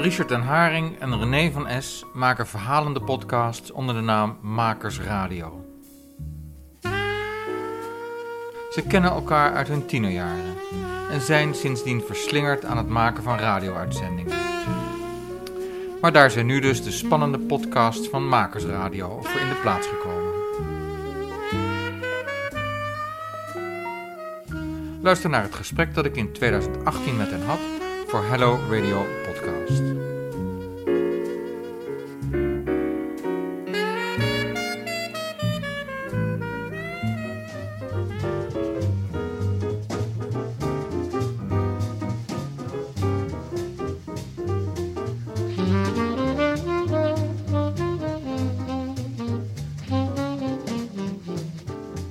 Richard en Haring en René van S maken verhalende podcasts onder de naam Makers Radio. Ze kennen elkaar uit hun tienerjaren en zijn sindsdien verslingerd aan het maken van radio-uitzendingen. Maar daar zijn nu dus de spannende podcasts van Makers Radio voor in de plaats gekomen. Luister naar het gesprek dat ik in 2018 met hen had voor Hello Radio Podcast.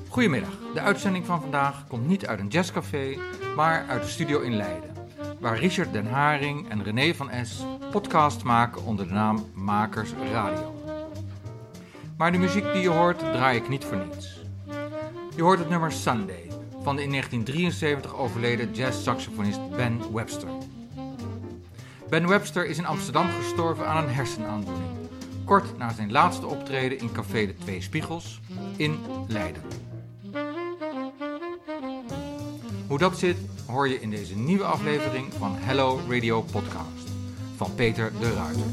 Goedemiddag. De uitzending van vandaag komt niet uit een jazzcafé, maar uit de studio in Leiden. Waar Richard Den Haring en René van S podcast maken onder de naam Makers Radio. Maar de muziek die je hoort draai ik niet voor niets. Je hoort het nummer Sunday van de in 1973 overleden jazz-saxofonist Ben Webster. Ben Webster is in Amsterdam gestorven aan een hersenaandoening. Kort na zijn laatste optreden in Café de Twee Spiegels in Leiden. Hoe dat zit, hoor je in deze nieuwe aflevering van Hello Radio Podcast van Peter de Ruiter.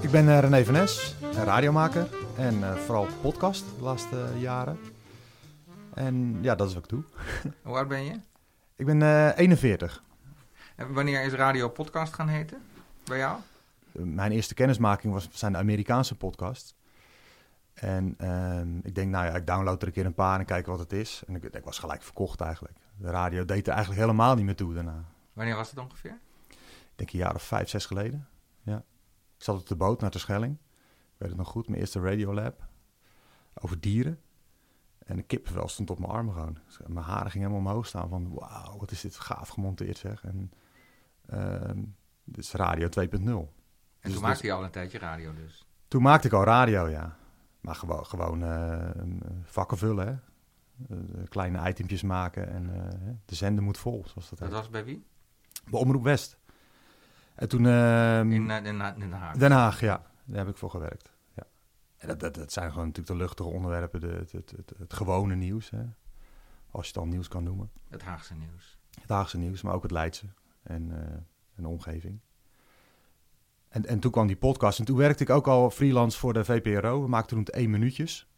Ik ben eh, René van Es, een radiomaker en eh, vooral podcast de laatste jaren. En ja, dat is wat ik doe. Hoe oud ben je? Ik ben eh, 41. En wanneer is Radio Podcast gaan heten? Bij jou? Mijn eerste kennismaking was, zijn de Amerikaanse podcasts. En ehm, ik denk, nou ja, ik download er een keer een paar en kijk wat het is. En ik, ik was gelijk verkocht eigenlijk. De radio deed er eigenlijk helemaal niet meer toe daarna. Wanneer was het ongeveer? Ik denk een jaar of vijf, zes geleden. Ja. Ik zat op de boot naar de Schelling. Ik weet het nog goed, mijn eerste radiolab. Over dieren. En de kippenvel stond op mijn armen gewoon. Mijn haren gingen helemaal omhoog staan van... Wauw, wat is dit gaaf gemonteerd zeg. En ehm is radio 2.0. En Dus- toen dus- maakte je al een tijdje radio dus. Toen maakte ik al radio, ja. Maar gewoon, gewoon eh, eh, vakken vullen, hè. Eh, kleine itempjes maken en de zender moet vol, zoals dat Dat heet. was bij wie? Bij Omroep West. En toen... ehm, In, eh, in, in Den Haag. Den Haag, ja. Daar heb ik voor gewerkt. Ja. En dat, dat, dat zijn gewoon natuurlijk de luchtige onderwerpen, de, het, het, het, het gewone nieuws, hè. Als je het al nieuws kan noemen. Het Haagse nieuws. Het Haagse nieuws, maar ook het Leidse en, eh, en omgeving. En, en toen kwam die podcast. En toen werkte ik ook al freelance voor de VPRO. We maakten toen het één minuutjes.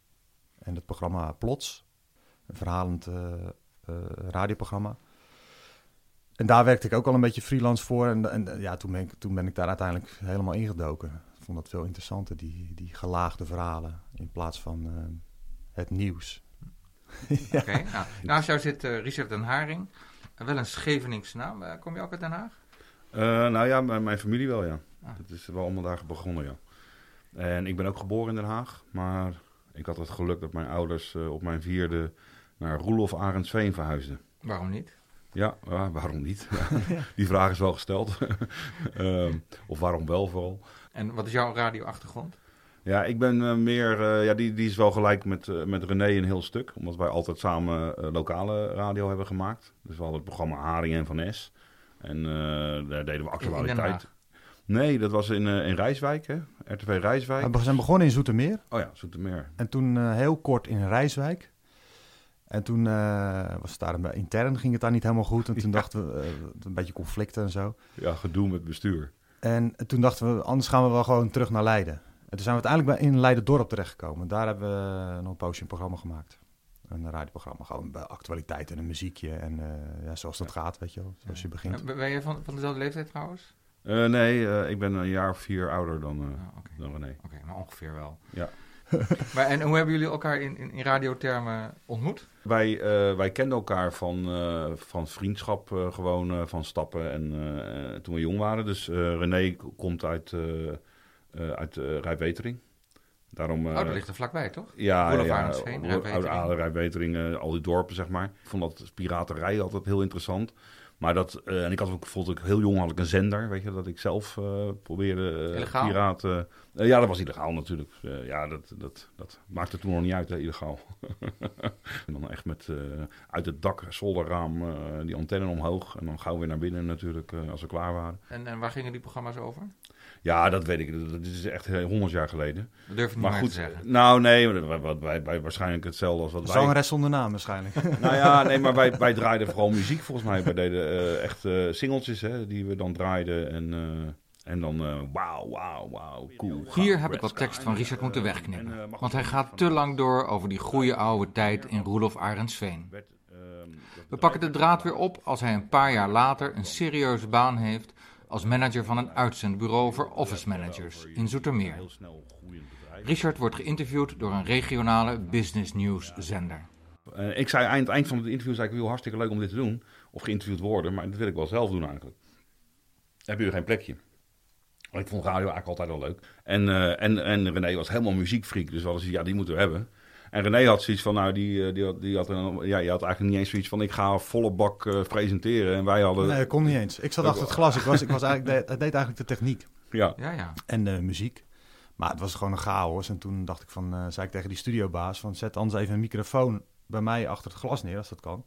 En het programma Plots. Een verhalend eh, eh, radioprogramma. En daar werkte ik ook al een beetje freelance voor. En, en ja, toen ben, ik, toen ben ik daar uiteindelijk helemaal ingedoken. Ik vond dat veel interessanter, die, die gelaagde verhalen. In plaats van het nieuws. Oké. Nou, naast jou zit Richard Den Haring. Wel een Scheveningse naam. Eh, kom je ook uit Den Haag? Eh, nou ja, mijn, mijn familie wel, ja. Ah. Het is wel allemaal daar begonnen, ja. En ik ben ook geboren in Den Haag, maar ik had het geluk dat mijn ouders eh, op mijn vierde naar Roelof Arendsveen verhuisden. Waarom niet? Ja, ja, waarom niet? Die vraag is wel gesteld. Ehm, of waarom wel vooral. En wat is jouw radioachtergrond? Ja, ik ben eh, meer, eh, ja, die, die is wel gelijk met, eh, met René een heel stuk. Omdat wij altijd samen lokale radio hebben gemaakt. Dus we hadden het programma Haring en Van S. En eh, daar deden we actualiteit. Nee, dat was in, eh, in Rijswijk, hè? RTV Rijswijk. We zijn begonnen in Zoetermeer. Oh ja, Zoetermeer. En toen eh, heel kort in Rijswijk. En toen eh, was het daar een, intern ging het daar niet helemaal goed. En toen Ja. dachten we, een beetje conflicten en zo. Ja, gedoe met bestuur. En toen dachten we, anders gaan we wel gewoon terug naar Leiden. En toen zijn we uiteindelijk bij, in Leiden-dorp terechtgekomen. Daar hebben we nog een poosje een programma gemaakt. Een radioprogramma, gewoon bij actualiteit en een muziekje. En eh, ja, zoals dat gaat, weet je wel. Zoals je begint. Ben je van, van dezelfde leeftijd trouwens? Eh, nee, eh, ik ben een jaar of vier ouder dan, Oké, dan René. Oké, maar ongeveer wel. Ja. maar, en hoe hebben jullie elkaar in, in, in radiotermen ontmoet? Wij, eh, wij kenden elkaar van, eh, van vriendschap, eh, gewoon van stappen en eh, toen we jong waren. Dus eh, René komt uit, uit eh, Rijwetering. Daarom, eh, oh, dat ligt er vlakbij, toch? Ja, ja, Rijwetering. Oude Rijwetering, eh, al die dorpen, zeg maar. Ik vond dat piraterij altijd heel interessant. Maar dat, eh, en ik had ook, vond ik heel jong had ik een zender, weet je, dat ik zelf eh, probeerde eh, Illegaal? piraten. Eh, ja, dat was illegaal natuurlijk. Eh, ja, dat, dat, dat maakte toen nog niet uit, hè, illegaal. en dan echt met eh, uit het dak, zolderraam, eh, die antenne omhoog. En dan gauw weer naar binnen natuurlijk, eh, als we klaar waren. En, en waar gingen die programma's over? Ja, dat weet ik. Dat, is echt honderd jaar geleden. Dat durf ik niet Maar meer goed, te zeggen. nou nee, wat, wij, wij, waarschijnlijk hetzelfde als wat wij... Zangeres zonder naam waarschijnlijk. Nou ja, nee, maar wij, wij draaiden vooral muziek volgens mij. Wij deden eh, echt eh, singeltjes hè, die we dan draaiden. En, eh, en dan eh, wauw, wauw, wauw, cool. Hier heb ik wat tekst van Richard moeten en, wegknippen. Want hij gaat te lang door over die goede oude tijd in Roelof Arendsveen. ehm, We pakken de draad weer op als hij een paar jaar later een serieuze baan heeft als manager van een uitzendbureau voor office managers in Zoetermeer. Richard wordt geïnterviewd door een regionale business news zender. Eh, ik zei aan het eind van het interview, zei ik, heel hartstikke leuk om dit te doen. Of geïnterviewd worden, maar dat wil ik wel zelf doen eigenlijk. Heb je geen plekje? Ik vond radio eigenlijk altijd al leuk. En, eh, en, en René was helemaal muziekfreak, dus we hadden ja, die moeten we hebben. En René had zoiets van, nou, die, eh, die, had, die had, een, ja, je had eigenlijk niet eens zoiets van, ik ga volle bak eh, presenteren. En wij hadden, Nee, dat kon niet eens. Ik zat achter het glas. Ik, was, ik was eigenlijk, deed, deed eigenlijk de techniek ja, Ja, ja. en de muziek. Maar het was gewoon een chaos. En toen dacht ik van, eh, zei ik tegen die studiobaas van, zet anders even een microfoon bij mij achter het glas neer, als dat kan.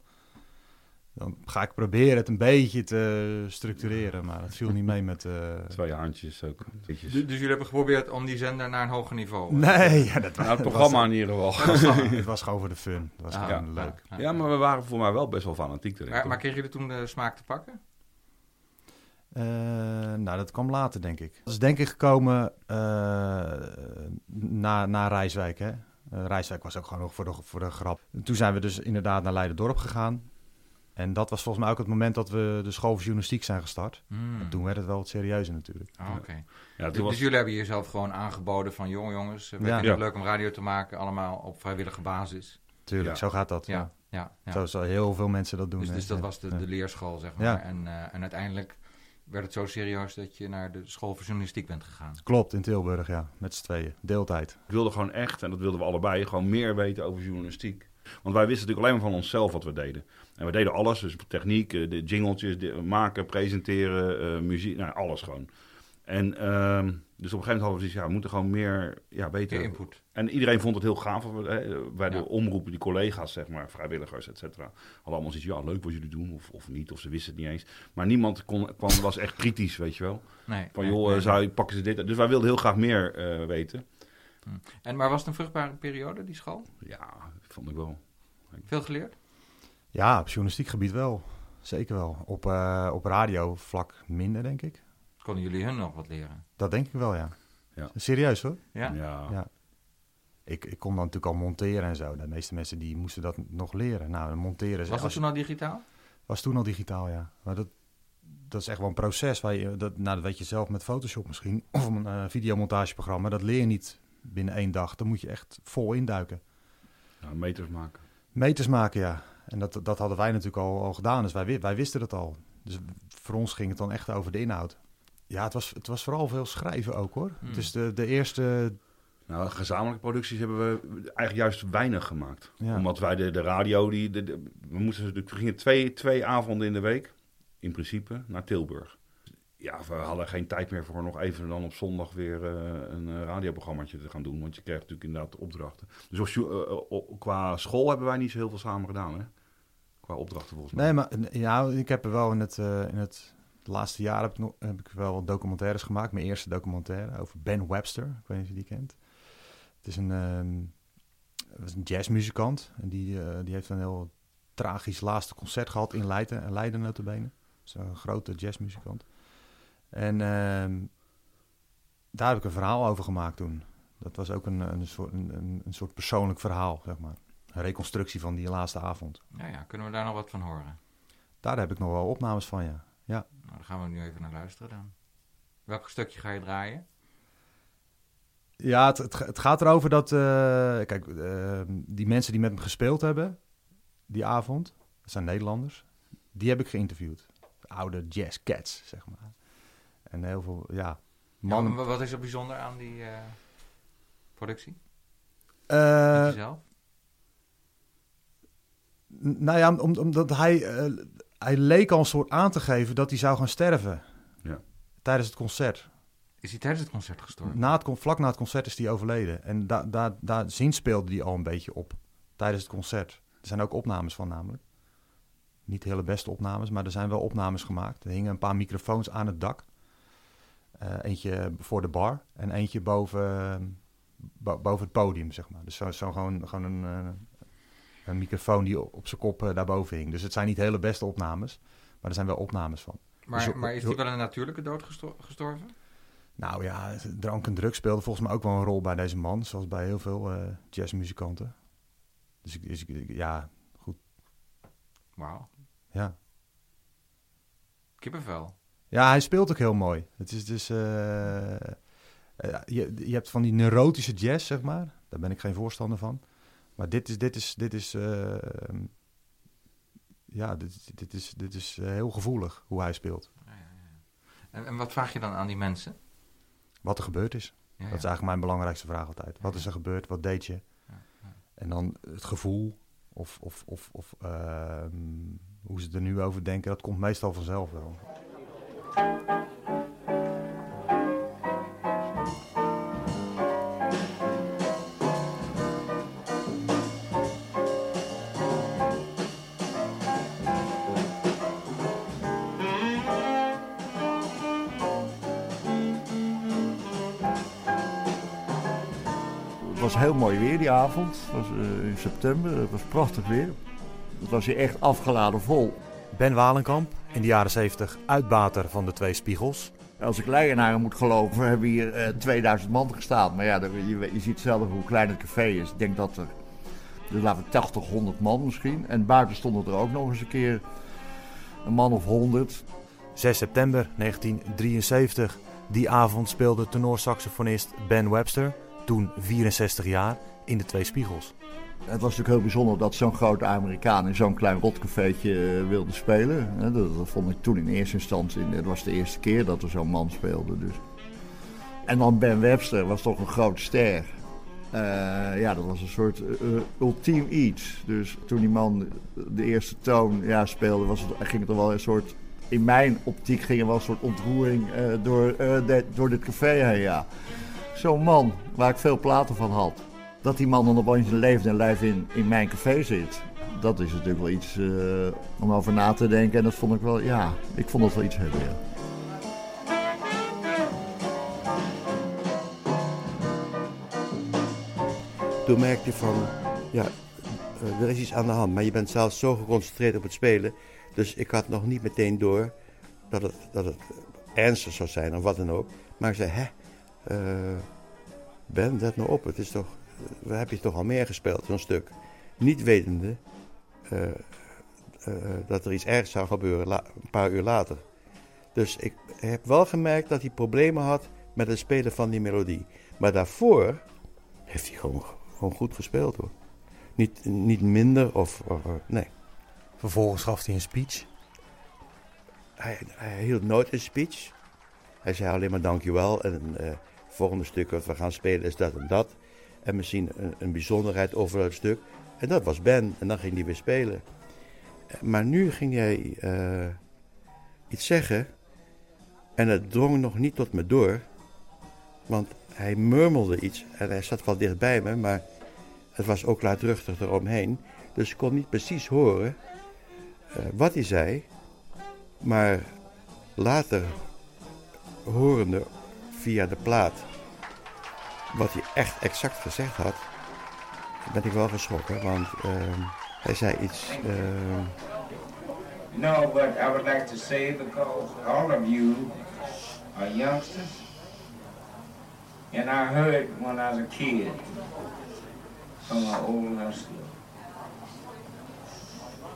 Dan ga ik proberen het een beetje te structureren, maar het viel niet mee met... eh, twee handjes ook. Ditjes. Dus jullie hebben geprobeerd om die zender naar een hoger niveau Nee, ja, dat Nou, het was- programma in ieder geval. Het was gewoon voor de fun. Het was Ah, gewoon ja. leuk. Ja, maar we waren voor mij wel best wel fanatiek erin. Maar, maar kregen jullie toen de smaak te pakken? Eh, nou, dat kwam later, denk ik. Dat is denk ik gekomen eh, na, na Rijswijk, hè. Eh, Rijswijk was ook gewoon nog voor de, voor de grap. En toen zijn we dus inderdaad naar Leiden-dorp gegaan. En dat was volgens mij ook het moment dat we de school voor journalistiek zijn gestart. Hmm. En toen werd het wel wat serieuzer natuurlijk. Oh, Oké. ja, Dus, was, dus jullie hebben jezelf gewoon aangeboden van... jongen jongens, we Ja. vinden Ja. het leuk om radio te maken. Allemaal op vrijwillige basis. Tuurlijk, Ja. zo gaat dat. Ja, ja, ja. Zo zal heel veel mensen dat doen. Dus, dus dat was de, Ja. de leerschool, zeg maar. Ja. En, eh, en uiteindelijk werd het zo serieus dat je naar de school voor journalistiek bent gegaan. Klopt, in Tilburg, ja. Met z'n tweeën. Deeltijd. We wilden gewoon echt, en dat wilden we allebei, gewoon meer weten over journalistiek. Want wij wisten natuurlijk alleen maar van onszelf wat we deden. En we deden alles, dus techniek, eh, de jingletjes, de, maken, presenteren, eh, muziek, nou alles gewoon. En ehm, dus op een gegeven moment hadden we zoiets, ja, we moeten gewoon meer ja, weten. Meer input. En iedereen vond het heel gaaf. Hè, bij de Ja. omroepen, die collega's, zeg maar, vrijwilligers, et cetera. Hadden allemaal zoiets, ja, leuk wat jullie doen, of, of niet, of ze wisten het niet eens. Maar niemand kon, kwam, was echt kritisch, weet je wel. Nee. Van, nee, joh, nee. eh, zou, pakken ze dit? Dus wij wilden heel graag meer eh, weten. En, maar was het een vruchtbare periode, die school? Ja, vond ik wel. Veel geleerd? Ja, op journalistiek gebied wel. Zeker wel. Op, eh, op radiovlak minder, denk ik. Konden jullie hun nog wat leren? Dat denk ik wel, ja. Ja. Serieus hoor. Ja? Ja. Ja. Ik, ik kon dan natuurlijk al monteren en zo. De meeste mensen die moesten dat nog leren. Nou, monteren is Was dat toen al digitaal? was toen al digitaal, ja. Maar dat, dat is echt wel een proces. Waar je, dat, nou, dat weet je zelf met Photoshop misschien. Of een eh, videomontageprogramma. Dat leer je niet binnen één dag. Dan moet je echt vol induiken. Ja, meters maken. Meters maken, ja. En dat, dat hadden wij natuurlijk al, al gedaan. Dus wij, wi- wij wisten dat al. Dus voor ons ging het dan echt over de inhoud. Ja, het was, het was vooral veel schrijven ook hoor. Hmm. Het is de, de eerste... Nou, gezamenlijke producties hebben we eigenlijk juist weinig gemaakt. Ja. Omdat wij de, de radio, die, de, de- we, moesten, we gingen twee, twee avonden in de week, in principe, naar Tilburg. Ja, we hadden geen tijd meer voor nog even dan op zondag weer eh, een eh, radioprogrammaatje te gaan doen. Want je krijgt natuurlijk inderdaad opdrachten. Dus eh, qua school hebben wij niet zo heel veel samen gedaan, hè? Qua opdrachten volgens mij. Nee, maar ja, ik heb er wel in het, in het laatste jaar heb ik, nog, heb ik wel documentaires gemaakt. Mijn eerste documentaire over Ben Webster. Ik weet niet of je die kent. Het is een, is een jazzmuzikant. En die, die heeft een heel tragisch laatste concert gehad in Leiden. Leiden notabene. Dat is een grote jazzmuzikant. En ehm, daar heb ik een verhaal over gemaakt toen. Dat was ook een, een, soort, een, een- soort persoonlijk verhaal, zeg maar. Een reconstructie van die laatste avond. Ja, ja, kunnen we daar nog wat van horen? Daar heb ik nog wel opnames van, ja. Ja. Nou, daar gaan we nu even naar luisteren dan. Welk stukje ga je draaien? Ja, het, het, het gaat erover dat... eh, kijk, eh, die mensen die met me gespeeld hebben, die avond... Dat zijn Nederlanders. Die heb ik geïnterviewd. Oude jazz cats, zeg maar. En heel veel, ja... Mannen... Ja, wat is er bijzonder aan die eh, productie? Eh, Met jezelf? nou ja, om, omdat hij... eh, hij leek al een soort aan te geven dat hij zou gaan sterven. Ja. Tijdens het concert. Is hij tijdens het concert gestorven? Na het, vlak na het concert is hij overleden. En daar daar daar zien speelde hij al een beetje op. Tijdens het concert. Er zijn ook opnames van namelijk. Niet de hele beste opnames, maar er zijn wel opnames gemaakt. Er hingen een paar microfoons aan het dak. Eh, eentje voor de bar en eentje boven, bo- boven het podium, zeg maar. Dus zo, zo gewoon, gewoon een, eh, een microfoon die op, op zijn kop eh, daarboven hing. Dus het zijn niet hele beste opnames, maar er zijn wel opnames van. Maar, Dus- maar is hij wel een natuurlijke dood gesto- gestorven? Nou ja, drank en drugs speelden volgens mij ook wel een rol bij deze man, zoals bij heel veel jazzmuzikanten. Dus ik, dus ik- ja, Wauw. ja. Kippenvel. Ja, hij speelt ook heel mooi. Het is dus. eh, eh, je, je hebt van die neurotische jazz, zeg maar. Daar ben ik geen voorstander van. Maar dit is. Dit is, dit is eh, ja, dit, dit is, dit is heel gevoelig hoe hij speelt. Ja, ja, ja. En, en wat vraag je dan aan die mensen? Wat er gebeurd is. Dat is eigenlijk mijn belangrijkste vraag altijd. Wat is er gebeurd? Wat deed je? En dan het gevoel. Of, of, of, of ehm, hoe ze er nu over denken. Dat komt meestal vanzelf wel. Het was heel mooi weer die avond. Was eh, in september. Het was prachtig weer. Het was hier echt afgeladen vol. Ben Walenkamp, in de jaren 70 uitbater van de twee spiegels. Als ik Leijenaren moet geloven, hebben hier eh, 2000 man gestaan. Maar ja, je, je ziet zelf hoe klein het café is. Ik denk dat er, dus laten we 80, 100 man misschien. En buiten stonden er ook nog eens een keer een man of 100. 6 september 1973. Die avond speelde tenorsaxofonist Ben Webster, toen 64 jaar, in de Twee Spiegels. Het was natuurlijk heel bijzonder dat zo'n grote Amerikaan in zo'n klein rotcafeetje eh, wilde spelen. Dat, vond ik toen in eerste instantie, het was de eerste keer dat er zo'n man speelde. Dus. En dan Ben Webster was toch een groot ster. Eh, ja, dat was een soort eh, ultiem iets. Dus toen die man de eerste toon ja, speelde, was het, ging het er wel een soort... In mijn optiek ging er wel een soort ontroering door, door dit café heen, ja. Zo'n man, waar ik veel platen van had. Dat die man dan in leven en lijf in, in mijn café zit. Dat is natuurlijk wel iets eh, om over na te denken. En dat vond ik wel, ja, ik vond dat wel iets hebben. Toen merkte je van, ja, eh, er is iets aan de hand. Maar je bent zelf zo geconcentreerd op het spelen. Dus ik had nog niet meteen door dat het, dat het ernstig zou zijn of wat dan ook. Maar ik zei, hè, eh, Ben, let nou op. Het is toch, we hebben je toch al meer gespeeld, zo'n stuk. Niet wetende eh, eh, dat er iets ergs zou gebeuren een paar uur later. Dus ik heb wel gemerkt dat hij problemen had met het spelen van die melodie. Maar daarvoor heeft hij gewoon, gewoon goed gespeeld hoor. Niet, niet minder of, of, eh, nee. Vervolgens gaf hij een speech. Hij, hij hield nooit een speech. Hij zei alleen maar dankjewel. En het volgende stuk wat we gaan spelen is dat en dat. En misschien een, bijzonderheid over het stuk. En dat was Ben. En dan ging hij weer spelen. Maar nu ging hij eh, iets zeggen. En het drong nog niet tot me door. Want hij murmelde iets. En hij zat wel dichtbij me. Maar het was ook luidruchtig eromheen. Dus ik kon niet precies horen eh, wat hij zei. Maar later, horende via de plaat, wat hij echt exact gezegd had, ben ik wel geschrokken. Want ehm, hij zei iets. ehm, No, but I would like to say because all of you are youngsters, and I heard when I was a kid from an old hustler.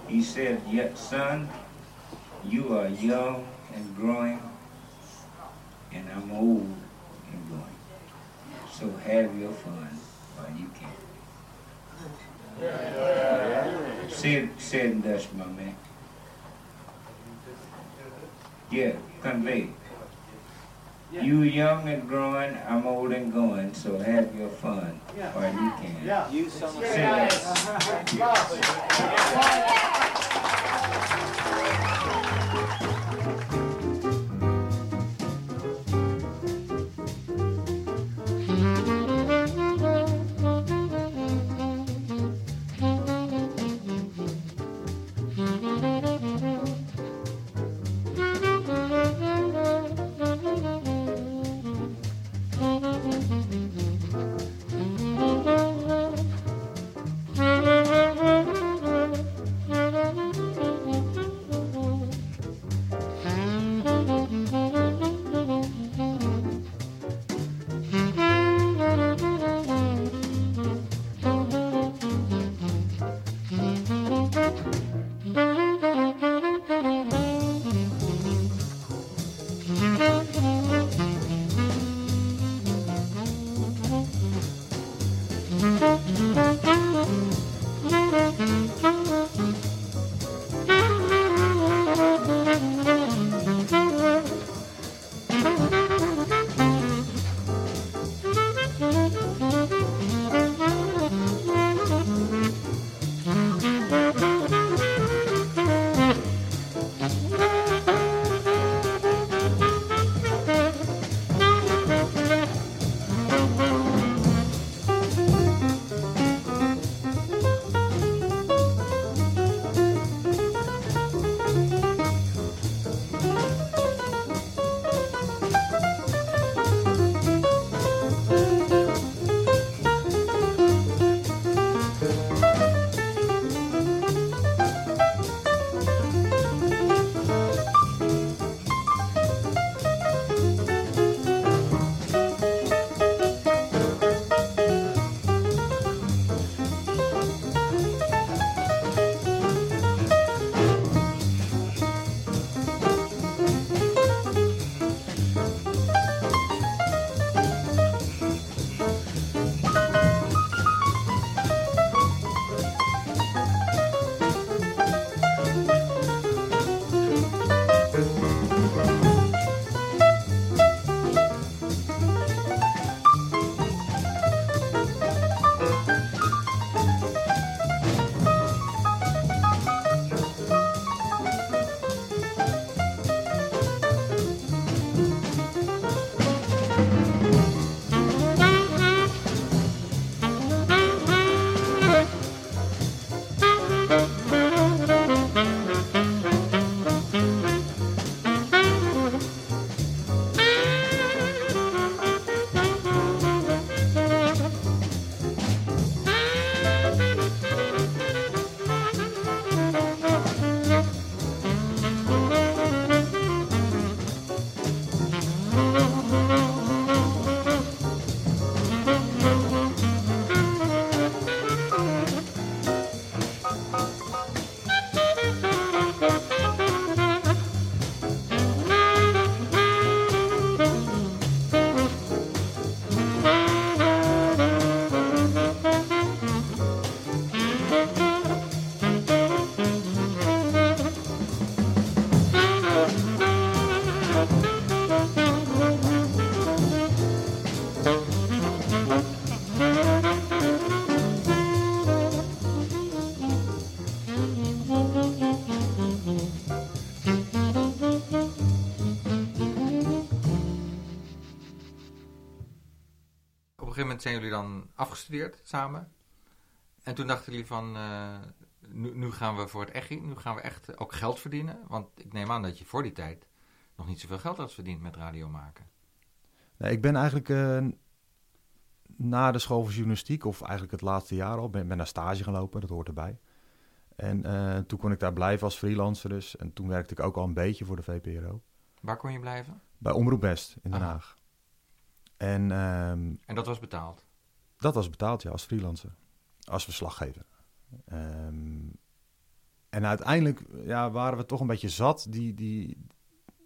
He said, "Yet, son, you are young and growing, and I'm old and growing. So have your fun while you can." Say it, say it in Dutch, my man. Yeah, convey. You young and growing, I'm old and going, so have your fun while you can. Yeah. You Say that. Moment zijn jullie dan afgestudeerd samen. En toen dachten jullie van, eh, nu, nu gaan we voor het echt, nu gaan we echt ook geld verdienen. Want ik neem aan dat je voor die tijd nog niet zoveel geld had verdiend met radio maken. Nee, ik ben eigenlijk eh, na de school van journalistiek, of eigenlijk het laatste jaar al, ben, ben naar stage gelopen, dat hoort erbij. En eh, toen kon ik daar blijven als freelancer dus. En toen werkte ik ook al een beetje voor de VPRO. Waar kon je blijven? Bij Omroep West in Den. Haag. En ehm, En dat was betaald. dat was betaald, ja, als freelancer. Als verslaggever. Ehm, en uiteindelijk ja, waren we toch een beetje zat, die, die,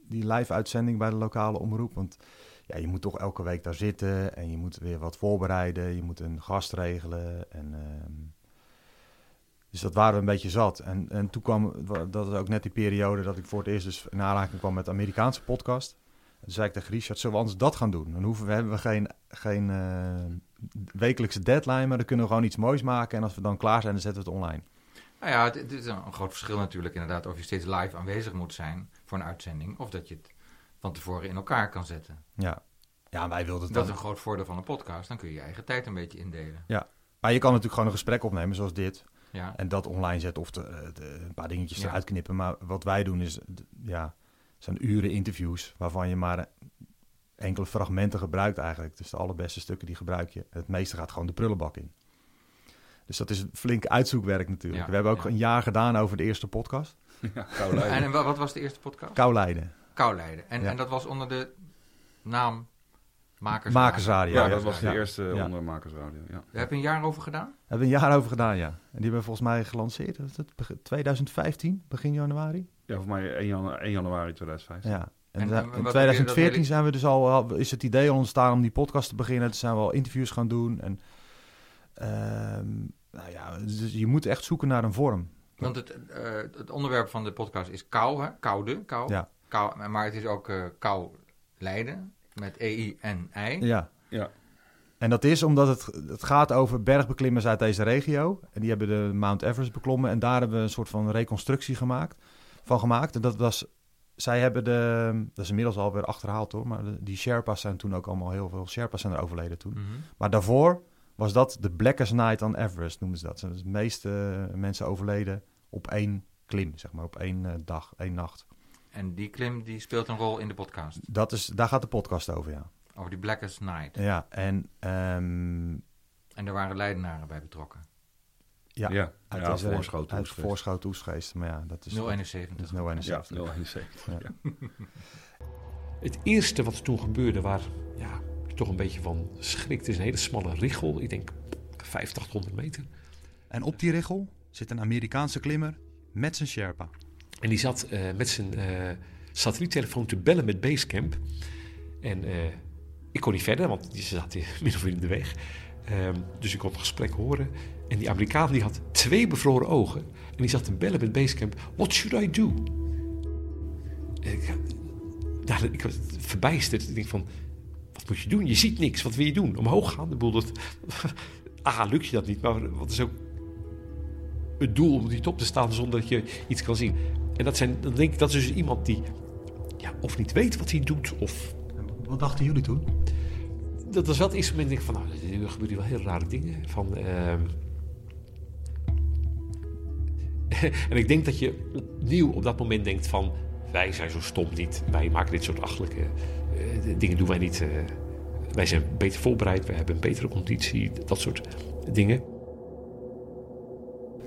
die live-uitzending bij de lokale omroep. Want ja, je moet toch elke week daar zitten en je moet weer wat voorbereiden. Je moet een gast regelen. En, ehm, dus dat waren we een beetje zat. En, en toen kwam, dat ook net die periode dat ik voor het eerst dus in aanraking kwam met de Amerikaanse podcast. En toen zei ik tegen Richard, zullen we anders dat gaan doen? Dan hoeven we, hebben we geen, geen eh, wekelijkse deadline, maar dan kunnen we gewoon iets moois maken. En als we dan klaar zijn, dan zetten we het online. Nou ja, het, het is een, groot verschil natuurlijk inderdaad of je steeds live aanwezig moet zijn voor een uitzending. Of dat je het van tevoren in elkaar kan zetten. Ja, ja wij wilden het Dat dan. is een groot voordeel van een podcast. Dan kun je je eigen tijd een beetje indelen. Maar je kan natuurlijk gewoon een gesprek opnemen zoals dit. Ja. En dat online zetten of de, de- een paar dingetjes Ja. eruit knippen. Maar wat wij doen is, ja, zijn uren interviews waarvan je maar enkele fragmenten gebruikt eigenlijk. Dus de allerbeste stukken die gebruik je. Het meeste gaat gewoon de prullenbak in. Dus dat is flink uitzoekwerk natuurlijk. Ja, We hebben ook ja. een jaar gedaan over de eerste podcast. Ja, En, en wa- wat was de eerste podcast? Kou Leiden. Kouleiden. En, Ja. en dat was onder de naam Makers. Makersradio. Ja, Ja, dat was de ja. eerste Ja. onder Makersradio. Ja. Daar heb je een jaar over gedaan? Daar hebben we een jaar over gedaan, ja. En die hebben we volgens mij gelanceerd. Wat is het? Begin- 2015, begin januari. ja, voor mij 1, janu- 1 januari 2015. Ja. En, En- da- en in wat heb je 2014 dat hele- zijn we dus al, is het idee al ontstaan om die podcast te beginnen. Toen zijn we al interviews gaan doen. En, ehm, nou ja, dus je moet echt zoeken naar een vorm. Want het, eh, het onderwerp van de podcast is kou, hè? Koude, kou. Ja. kou maar het is ook eh kou Leiden met E-I-N-I. Ja. Ja. En dat is omdat het, het gaat over bergbeklimmers uit deze regio. En die hebben de Mount Everest beklommen. En daar hebben we een soort van reconstructie gemaakt, van gemaakt. En dat was, zij hebben de, dat is inmiddels alweer achterhaald hoor. Maar de- die Sherpa's zijn toen ook allemaal heel veel Sherpa's zijn er overleden toen. Mhm. Maar daarvoor was dat de Blackest Night on Everest, noemen ze dat. Dus de meeste eh, mensen overleden op één klim, zeg maar, op één eh, dag, één nacht. En die klim die speelt een rol in de podcast. Dat is, daar gaat de podcast over, ja. Over die Blackest Night. Ja, en ehm, En daar waren Leidenaren bij betrokken. ja, ja, uit ja, deze- voorschoten. uit. Maar ja, dat is... 071. Dat is Ja, 071. 071. Ja. Ja. Het eerste wat er toen gebeurde, waar ja, ik toch een beetje van schrik. Het is een hele smalle richel. Ik denk 500, 800 meter. En op die richel zit een Amerikaanse klimmer met zijn Sherpa. En die zat eh, met zijn eh, satelliettelefoon te bellen met Basecamp. En eh, ik kon niet verder, want die zat min of meer in de weg. Ehm, dus ik kon het gesprek horen. En die Amerikaan die had twee bevroren ogen. En die zat te bellen met Basecamp. What should I do? Ik, ja, ik was verbijsterd. Ik denk van, wat moet je doen? Je ziet niks. Wat wil je doen? Omhoog gaan? Ik bedoel, dat, ah, lukt je dat niet. Maar wat is ook het doel om die top te staan zonder dat je iets kan zien? En dat, zijn, dan denk ik, dat is dus iemand die ja, of niet weet wat hij doet, of Wat dachten jullie toen? dat was wel het eerste moment denk ik van, nou, er gebeuren hier wel heel rare dingen. Van, ehm, en ik denk dat je opnieuw op dat moment denkt van, wij zijn zo stom niet. Wij maken dit soort achtelijke eh, dingen, doen wij niet. eh, wij zijn beter voorbereid, we hebben een betere conditie, dat soort dingen.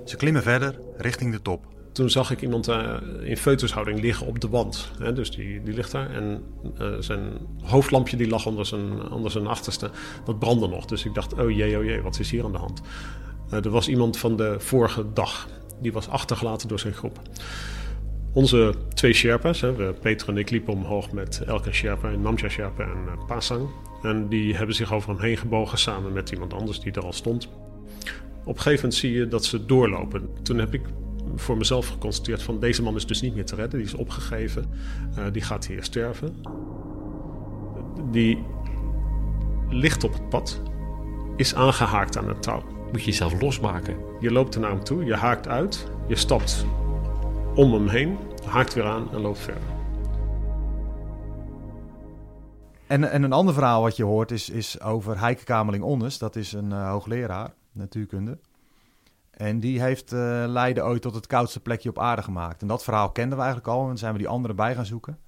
Ze klimmen verder richting de top. Toen zag ik iemand eh, in foetushouding liggen op de wand. Hè, dus die, die ligt daar. En eh, zijn hoofdlampje die lag onder zijn, onder zijn achterste. Dat brandde nog. Dus ik dacht, oh jee, oh jee, wat is hier aan de hand? Eh, er was iemand van de vorige dag. Die was achtergelaten door zijn groep. Onze twee Sherpa's, hè, Peter en ik liepen omhoog met Elke Sherpa, Namja Sherpa en eh, Pasang. En die hebben zich over hem heen gebogen samen met iemand anders die er al stond. Op een gegeven moment zie je dat ze doorlopen. Toen heb ik voor mezelf geconstateerd van deze man is dus niet meer te redden. Die is opgegeven. Eh, die gaat hier sterven. Die ligt op het pad. Is aangehaakt aan het touw. Moet je jezelf losmaken. Je loopt er naar hem toe. Je haakt uit. Je stapt om hem heen. Haakt weer aan en loopt verder. En, en een ander verhaal wat je hoort is, is over Heike Kamerling-Onnes. Dat is een eh, hoogleraar natuurkunde. En die heeft eh, Leiden ooit tot het koudste plekje op aarde gemaakt. En dat verhaal kenden we eigenlijk al. En dan zijn we die andere bij gaan zoeken.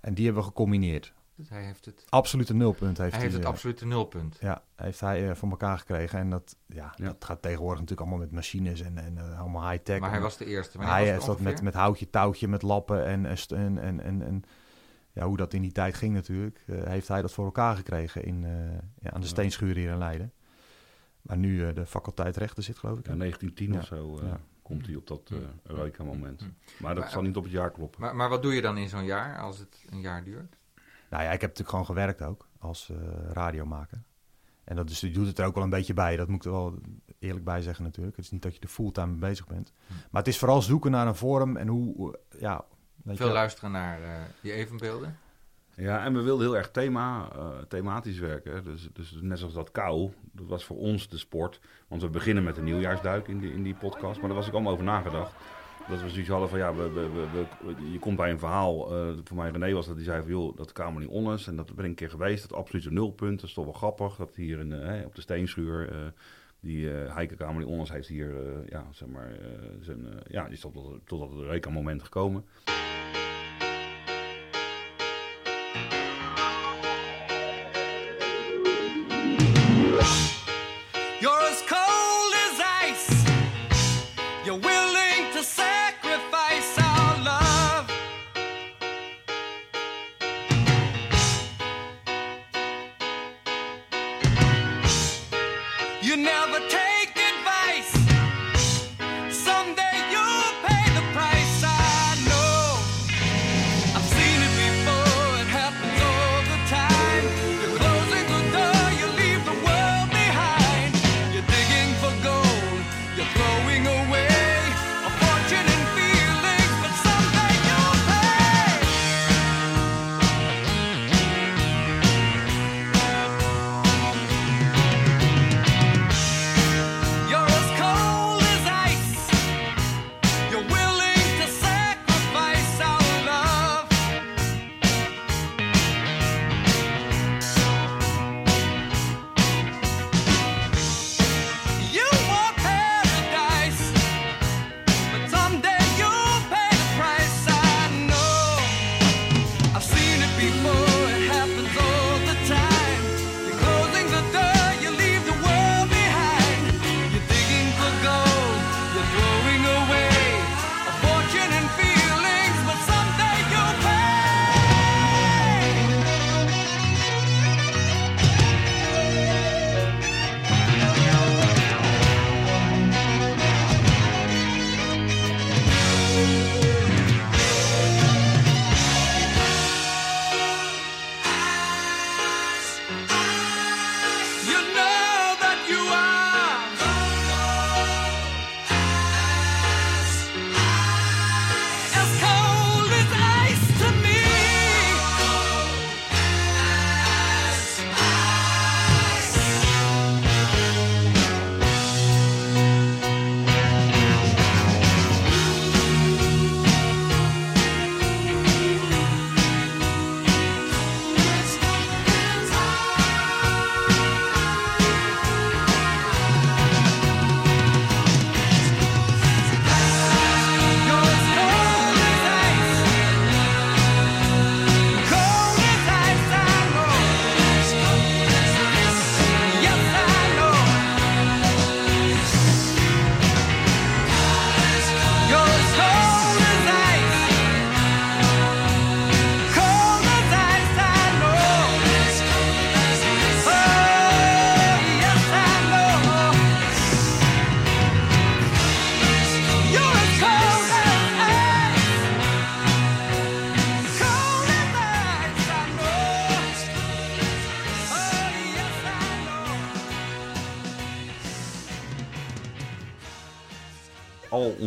En die hebben we gecombineerd. Dus hij heeft het, Absolute nulpunt heeft hij heeft het eh, absolute nulpunt. Ja, heeft hij eh, voor elkaar gekregen. En dat, ja, Ja. dat gaat tegenwoordig natuurlijk allemaal met machines en, en eh, allemaal high-tech. Maar hij was de eerste. Hij heeft dat met, met houtje, touwtje, met lappen en, en, en, en, en, ja, hoe dat in die tijd ging natuurlijk. eh, heeft hij dat voor elkaar gekregen in, eh, ja, aan de Ja. steenschuur hier in Leiden. Waar nu eh, de faculteit rechten zit, geloof ik. Ja, 1910 Ja. of zo eh, Ja. komt hij op dat uh, Eureka-moment. Hm. Maar dat Maar- zal niet op het jaar kloppen. Maar, maar wat doe je dan in zo'n jaar, als het een jaar duurt? Nou ja, ik heb natuurlijk gewoon gewerkt ook als eh, radiomaker. En dat dus, je doet het er ook wel een beetje bij. Dat moet ik er wel eerlijk bij zeggen natuurlijk. Het is niet dat je er fulltime mee bezig bent. Hm. Maar het is vooral zoeken naar een vorm en hoe... Ja, Veel je, luisteren naar eh, die evenbeelden. Ja, en we wilden heel erg thema, eh, thematisch werken. Dus, dus net zoals dat kou, dat was voor ons de sport. Want we beginnen met een nieuwjaarsduik in die, in die podcast. Maar daar was ik allemaal over nagedacht. Dat we zoiets hadden van, ja, we, we, we, je komt bij een verhaal. eh, voor mij René was dat, die zei van, joh, dat kamer niet onnes. En dat ben ik een keer geweest, dat absolute nulpunt. Dat is toch wel grappig, dat hier in, eh, op de steenschuur... die Heike Kamer die heeft hier, ja, zeg maar, zijn, ja, die is tot, tot dat Eureka-moment gekomen. As cold as ice. You will.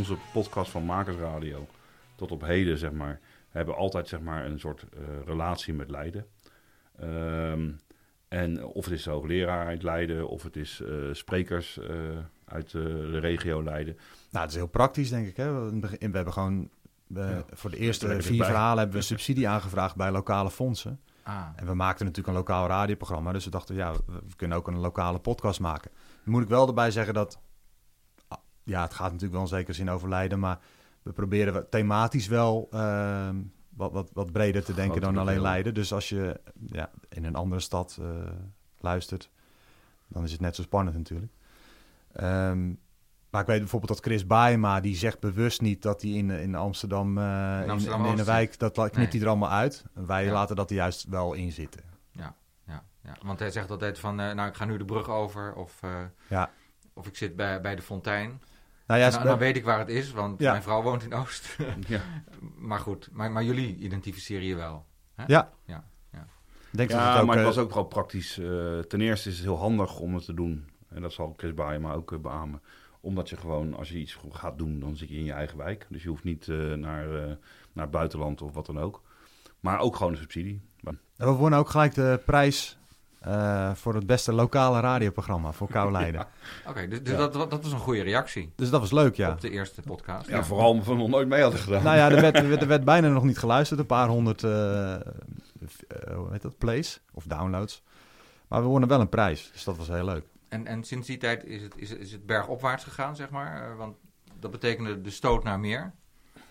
Onze podcasts van Makersradio tot op heden, zeg maar, hebben altijd zeg maar, een soort eh, relatie met Leiden. Ehm, en of het is de hoogleraar uit Leiden, of het is eh, sprekers eh, uit de regio Leiden. Nou, het is heel praktisch, denk ik. Hè? We, we hebben gewoon... we- Ja. voor de eerste Lekker vier bij. verhalen hebben we subsidie aangevraagd bij lokale fondsen. Ah, En we maakten natuurlijk een lokaal radioprogramma. Dus we dachten, ja, we, we kunnen ook een lokale podcast maken. Dan moet ik wel erbij zeggen dat... Ja, het gaat natuurlijk wel in zekere zin over Leiden. Maar we proberen thematisch wel ehm, wat, wat, wat breder te denken dan alleen. Leiden. Dus als je ja, in een andere stad eh, luistert... dan is het net zo spannend natuurlijk. Ehm, maar ik weet bijvoorbeeld dat Chris Baaema... die zegt bewust niet dat hij in, in Amsterdam... eh in, Amsterdam in, in Oost de wijk... dat knipt Nee. hij er allemaal uit. Wij Ja. laten dat er juist wel in zitten. ja, ja, ja. Want hij zegt altijd van, eh, nou, ik ga nu de brug over. Of, Ja. of ik zit bij, bij de fontein. Nou ja, dan, dan weet ik waar het is, want Ja. mijn vrouw woont in Oost. Ja. maar goed, maar, maar jullie identificeren je wel. Hè? Ja. Ja, ja. Denk dat het ook, maar het eh, was ook wel praktisch. eh, ten eerste is het heel handig om het te doen. En dat zal Chris Baaema ook eh, beamen. Omdat je gewoon, als je iets gaat doen, dan zit je in je eigen wijk. Dus je hoeft niet eh, naar, eh, naar het buitenland of wat dan ook. Maar ook gewoon een subsidie. Maar- We wonnen ook gelijk de prijs eh, voor het beste lokale radioprogramma voor Kou Leiden. Oké, dus, dus Ja. dat, dat was een goede reactie Dus dat was leuk, ja. op de eerste podcast. Ja, vooral omdat we nog nooit mee hadden gedaan. Nou ja, er werd, er, werd, er werd bijna nog niet geluisterd. Een paar honderd eh, eh, hoe heet dat, plays of downloads. Maar we wonnen wel een prijs, dus dat was heel leuk. En, en sinds die tijd is het, is, het- is het bergopwaarts gegaan, zeg maar? Eh, want dat betekende de stoot naar meer.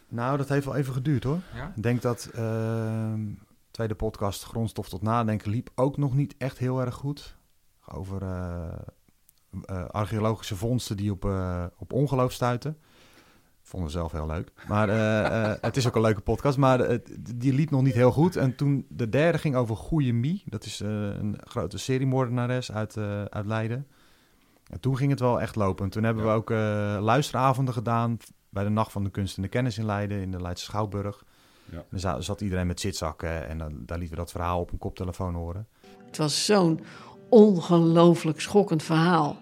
Nou, dat heeft wel even geduurd hoor. Ja? Ik denk dat ehm tweede podcast Grondstof tot Nadenken liep ook nog niet echt heel erg goed. Over eh, eh, archeologische vondsten die op, eh, op ongeloof stuiten. Vonden we zelf heel leuk. Maar het is ook een leuke podcast. Maar die liep nog niet heel goed. En toen de derde ging over Goeie Mie. Dat is een grote seriemoordenares uit, uit Leiden. En toen ging het wel echt lopen. En toen hebben Ja. we ook luisteravonden gedaan bij de Nacht van de Kunst en de Kennis in Leiden, in de Leidse Schouwburg. Ja. En dan za- zat iedereen met zitzakken en dan, daar lieten we dat verhaal op een koptelefoon horen. Het was zo'n ongelooflijk schokkend verhaal.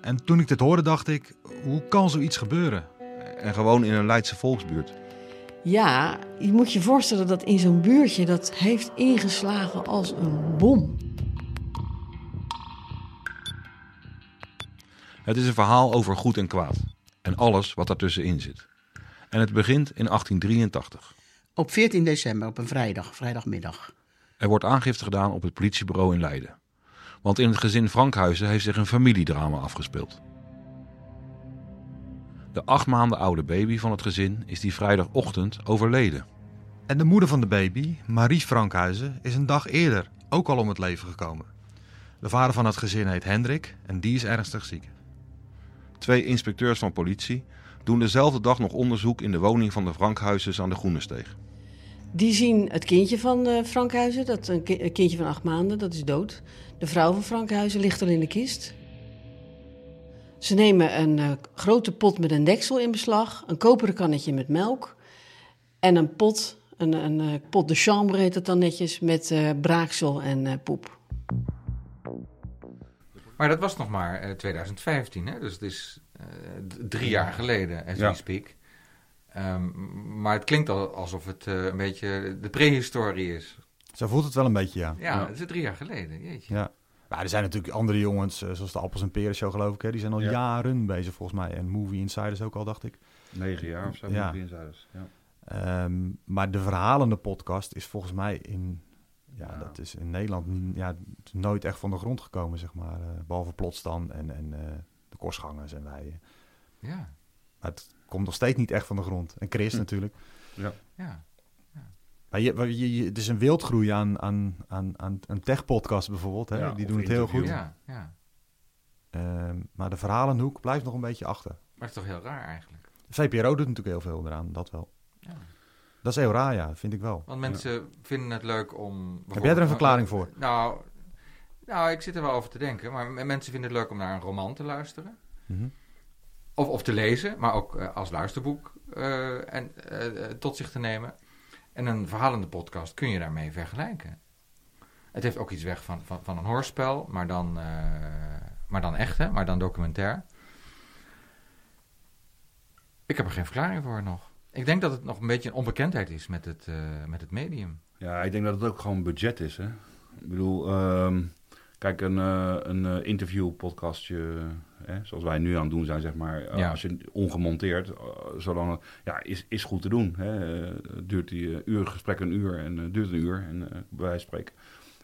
En toen ik dit hoorde, dacht ik, hoe kan zoiets gebeuren? En gewoon in een Leidse volksbuurt. Ja, je moet je voorstellen dat in zo'n buurtje dat heeft ingeslagen als een bom. Het is een verhaal over goed en kwaad. En alles wat daartussenin zit. En het begint in 1883. Op 14 december, op een vrijdag, vrijdagmiddag. Er wordt aangifte gedaan op het politiebureau in Leiden. Want in het gezin Frankhuizen heeft zich een familiedrama afgespeeld. De acht maanden oude baby van het gezin is die vrijdagochtend overleden. En de moeder van de baby, Marie Frankhuizen, is een dag eerder ook al om het leven gekomen. De vader van het gezin heet Hendrik en die is ernstig ziek. Twee inspecteurs van politie doen dezelfde dag nog onderzoek in de woning van de Frankhuizens aan de Groenesteeg. Die zien het kindje van eh Frankhuizen, dat een, ki- een kindje van acht maanden, dat is dood. De vrouw van Frankhuizen ligt al in de kist. Ze nemen een eh, grote pot met een deksel in beslag, een koperen kannetje met melk en een pot, een, een eh, pot de chambre heet het dan netjes, met eh, braaksel en eh, poep. Maar dat was nog maar eh, 2015, hè? dus het is drie jaar geleden, as Ja. we speak. Ehm, maar het klinkt al alsof het eh, een beetje de prehistorie is. Zo voelt het wel een beetje, ja. Ja, Ja. het is drie jaar geleden, jeetje. Ja. Maar er zijn natuurlijk andere jongens, eh, zoals de Appels en Peren Show geloof ik, hè, die zijn al Ja. jaren bezig volgens mij. En Movie Insiders ook al, dacht ik. Negen jaar of zo. Ja. moet je in Zuiders. Ja. Ehm, maar de verhalende podcast is volgens mij in, ja, Ja. Dat is in Nederland ja, nooit echt van de grond gekomen, zeg maar. eh, behalve Plotstan en, en eh, de Korsgangers en wij. Ja, Maar het komt nog steeds niet echt van de grond. En Chris Hm. natuurlijk. ja. Maar je, maar je, je- het is een wildgroei aan, aan, aan, aan, aan tech-podcasts bijvoorbeeld. Hè? Ja, die doen het heel goed. ja, ja. Ehm, maar de verhalenhoek blijft nog een beetje achter. Maar het is toch heel raar eigenlijk. De VPRO doet natuurlijk heel veel eraan, dat wel. Ja. Dat is heel raar, ja, vind ik wel. Want mensen vinden het leuk om... Heb jij er een verklaring voor? Nou, nou, ik zit er wel over te denken. Maar mensen vinden het leuk om naar een roman te luisteren. Mhm. Of, of te lezen, maar ook eh, als luisterboek eh, en, eh, tot zich te nemen. En een verhalende podcast kun je daarmee vergelijken. Het heeft ook iets weg van, van, van een hoorspel, maar dan, eh, maar dan echt, hè? maar dan documentair. Ik heb er geen verklaring voor nog. Ik denk dat het nog een beetje een onbekendheid is met het, eh, met het medium. Ja, ik denk dat het ook gewoon budget is. Hè? Ik bedoel, ehm, kijk, een, eh, een eh, interview-podcastje, hè, zoals wij nu aan het doen zijn, zeg maar. eh, Ja. Als je ongemonteerd, zolang, ja, is, is goed te doen. Hè. Duurt die uur, gesprek een uur en duurt een uur, en, bij wijze van spreken.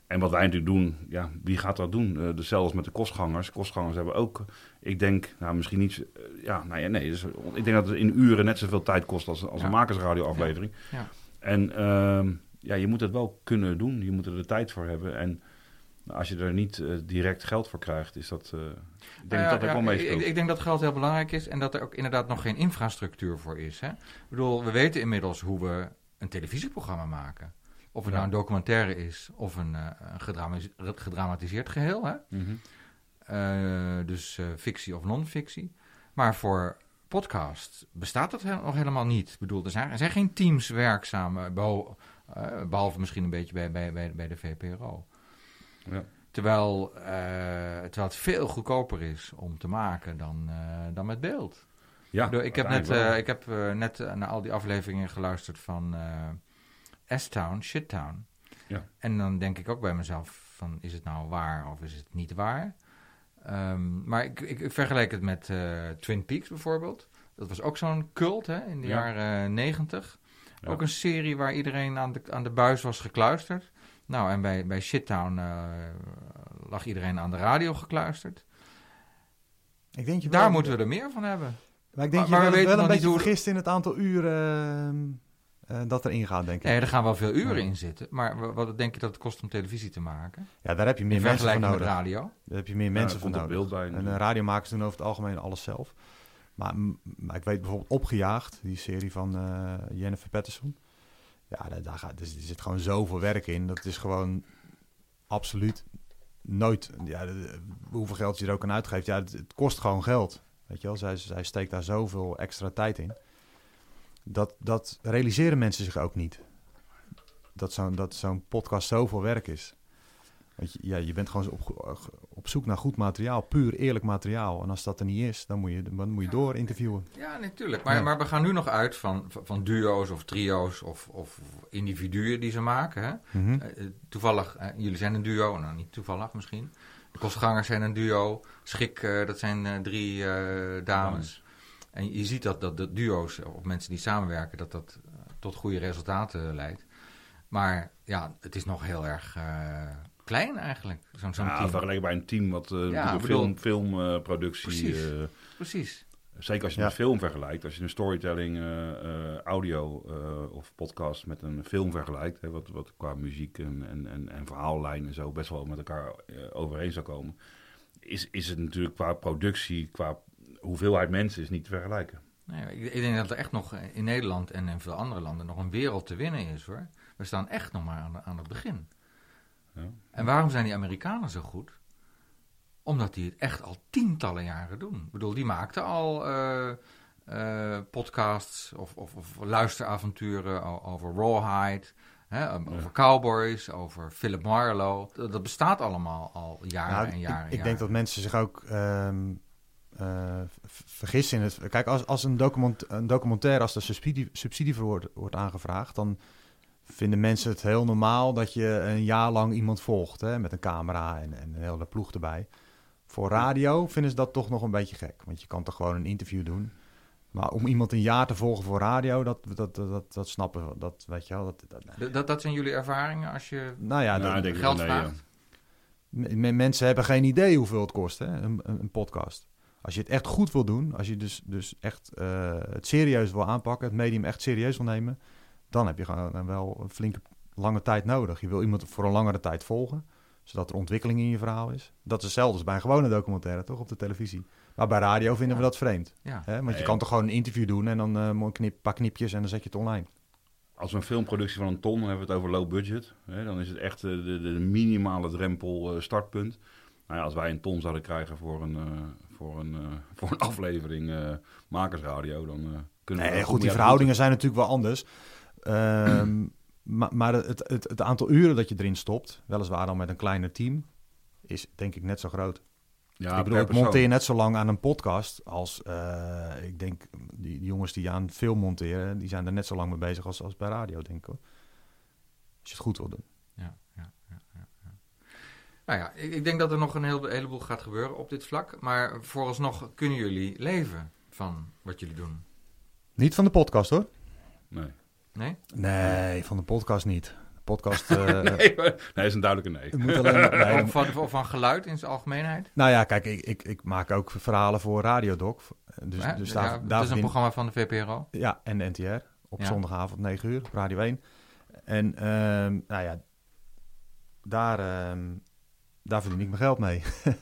En wat wij natuurlijk doen, ja, wie gaat dat doen? Dus zelfs met de kostgangers. Kostgangers hebben ook, ik denk, nou misschien niet, ja, nou ja, nee. Dus, ik denk dat het in uren net zoveel tijd kost als, als Ja. een makersradioaflevering. Ja. En ehm, ja, je moet het wel kunnen doen. Je moet er de tijd voor hebben. En als je er niet eh, direct geld voor krijgt, is dat. eh, ik denk Nou ja, dat dat ja, ook wel ik, meespeelt. ik denk dat geld heel belangrijk is en dat er ook inderdaad nog geen infrastructuur voor is. Hè? Ik bedoel, we weten inmiddels hoe we een televisieprogramma maken. Of het Ja. nou een documentaire is of een, een gedramis- gedramatiseerd geheel. Hè? Mhm. Dus fictie of non-fictie. Maar voor podcast bestaat dat he- nog helemaal niet. Ik bedoel, er zijn, er zijn geen teams werkzaam, eh, eh, behalve misschien een beetje bij, bij, bij, bij de VPRO. Ja. Terwijl, eh, terwijl het veel goedkoper is om te maken dan, eh, dan met beeld. Ja, Ik heb net, ik heb, net eh, naar al die afleveringen geluisterd van S-Town, Shit-Town. Ja. En dan denk ik ook bij mezelf van, is het nou waar of is het niet waar? Ehm, maar ik, ik, ik vergelijk het met Twin Peaks bijvoorbeeld. Dat was ook zo'n cult hè, in de Ja. jaren negentig. Ook een serie waar iedereen aan de, aan de buis was gekluisterd. Nou, en bij, bij Shittown eh, lag iedereen aan de radio gekluisterd. Ik denk je Daar wel- moeten we er meer van hebben. Maar ik denk Maar- maar je we wel, weten wel een nog niet beetje hoe- vergist in het aantal uren eh, eh, dat erin gaat, denk ik. Nee, er gaan wel veel uren Ja. in zitten. Maar wa- wat denk je dat het kost om televisie te maken? Ja, daar heb je meer in mensen voor vergelijking nodig. met radio. Daar heb je meer Ja, mensen er voor nodig. beeld bij En uh, radiomakers doen over het algemeen alles zelf. Maar, maar ik weet bijvoorbeeld Opgejaagd, die serie van eh, Jennifer Patterson. Ja, daar, gaat, dus er zit gewoon zoveel werk in. Dat is gewoon absoluut nooit... Ja, hoeveel geld je er ook aan uitgeeft. Ja, het, het kost gewoon geld. Weet je wel, zij, zij steekt daar zoveel extra tijd in. Dat, dat realiseren mensen zich ook niet. Dat zo'n dat zo'n podcast zoveel werk is. Want je, ja, je bent gewoon op, op zoek naar goed materiaal, puur eerlijk materiaal. En als dat er niet is, dan moet je, dan moet je door interviewen. Ja, natuurlijk. Maar, Ja. maar we gaan nu nog uit van, van- duo's of trio's of, of individuen die ze maken. Hè? Mhm. Eh, eh, toevallig, eh, jullie zijn een duo, nou niet toevallig misschien. De kostgangers zijn een duo. Schik, eh, dat zijn eh, drie eh, dames. En je ziet dat, dat de duo's of mensen die samenwerken, dat dat eh, tot goede resultaten leidt. Maar ja, het is nog heel erg eh, klein eigenlijk, zo'n zo'n ja, team. vergeleken bij een team wat eh Ja, bedoel- film, filmproductie. Precies. eh, Precies. zeker als je Ja. met film vergelijkt, als je een storytelling, eh, audio eh, of podcast met een film vergelijkt, hè, wat, wat qua muziek en, en, en, en verhaallijn en zo best wel met elkaar overeen zou komen, is, is het natuurlijk qua productie, qua hoeveelheid mensen, is niet te vergelijken. Nee, ik, ik denk dat er echt nog in Nederland en in veel andere landen nog een wereld te winnen is hoor. We staan echt nog maar aan, aan het begin. Ja. En waarom zijn die Amerikanen zo goed? Omdat die het echt al tientallen jaren doen. Ik bedoel, die maakten al eh, eh, podcasts of, of, of luisteravonturen over Rawhide, hè, over cowboys, over Philip Marlowe. Dat, bestaat allemaal al jaren Nou, en jaren. ik, en denk dat mensen zich ook ehm, eh, vergissen in het... Kijk, als, als een, document, een documentaire, als er subsidie, subsidie voor wordt, wordt aangevraagd... dan vinden mensen het heel normaal dat je een jaar lang iemand volgt... Hè, met een camera en, en een hele ploeg erbij. Voor radio vinden ze dat toch nog een beetje gek. Want je kan toch gewoon een interview doen... Maar om iemand een jaar te volgen voor radio, dat, dat, dat, dat, dat snappen we. Dat, weet je wel, dat, dat, dat, dat zijn jullie ervaringen als je nou ja, Nou, dat- geld nee, vraagt? M- m- mensen hebben geen idee hoeveel het kost, hè, een, een, een podcast. Als je het echt goed wil doen, als je dus, dus echt eh, het serieus wil aanpakken, het medium echt serieus wil nemen, dan heb je gewoon eh, wel een flinke lange tijd nodig. Je wil iemand voor een langere tijd volgen, zodat er ontwikkeling in je verhaal is. Dat is hetzelfde als bij een gewone documentaire, toch, op de televisie. Maar bij radio vinden we dat vreemd. Ja. Hè? Want je kan toch gewoon een interview doen en dan eh, een knip, paar knipjes en dan zet je het online. Als we een filmproductie van een ton hebben we het over low budget. Hè, dan is het echt eh, de, de, minimale drempel eh, startpunt. Nou ja, als wij een ton zouden krijgen voor een, eh, voor een, voor een aflevering eh, makersradio, dan eh, kunnen we... Nee, goed, die verhoudingen zijn natuurlijk wel anders. Ehm, maar maar het, het, het aantal uren dat je erin stopt, weliswaar dan met een kleiner team, is denk ik net zo groot. Ja, ik bedoel, ik monteer net zo lang aan een podcast als, eh, ik denk, die, die jongens die aan film monteren, die zijn er net zo lang mee bezig als, als bij radio, denk ik hoor. Als je het goed wil doen. Ja, ja, ja, ja, ja. Nou ja, ik, ik denk dat er nog een heel, heleboel gaat gebeuren op dit vlak. Maar vooralsnog kunnen jullie leven van wat jullie doen. Niet van de podcast hoor. Nee. Nee? Nee, van de podcast niet. De podcast... eh, nee, maar- nee, is een duidelijke nee. het moet alleen, nee, Of van, of van geluid in zijn algemeenheid? Nou ja, kijk, ik, ik, ik maak ook verhalen voor Radiodoc. Dus, Ja, dus ja, daar, het daar is een programma van de VPRO. Ja, en de NTR. Op Ja. zondagavond 9 uur, op Radio 1. En ehm, nou ja, daar, ehm, daar verdien ik mijn geld mee.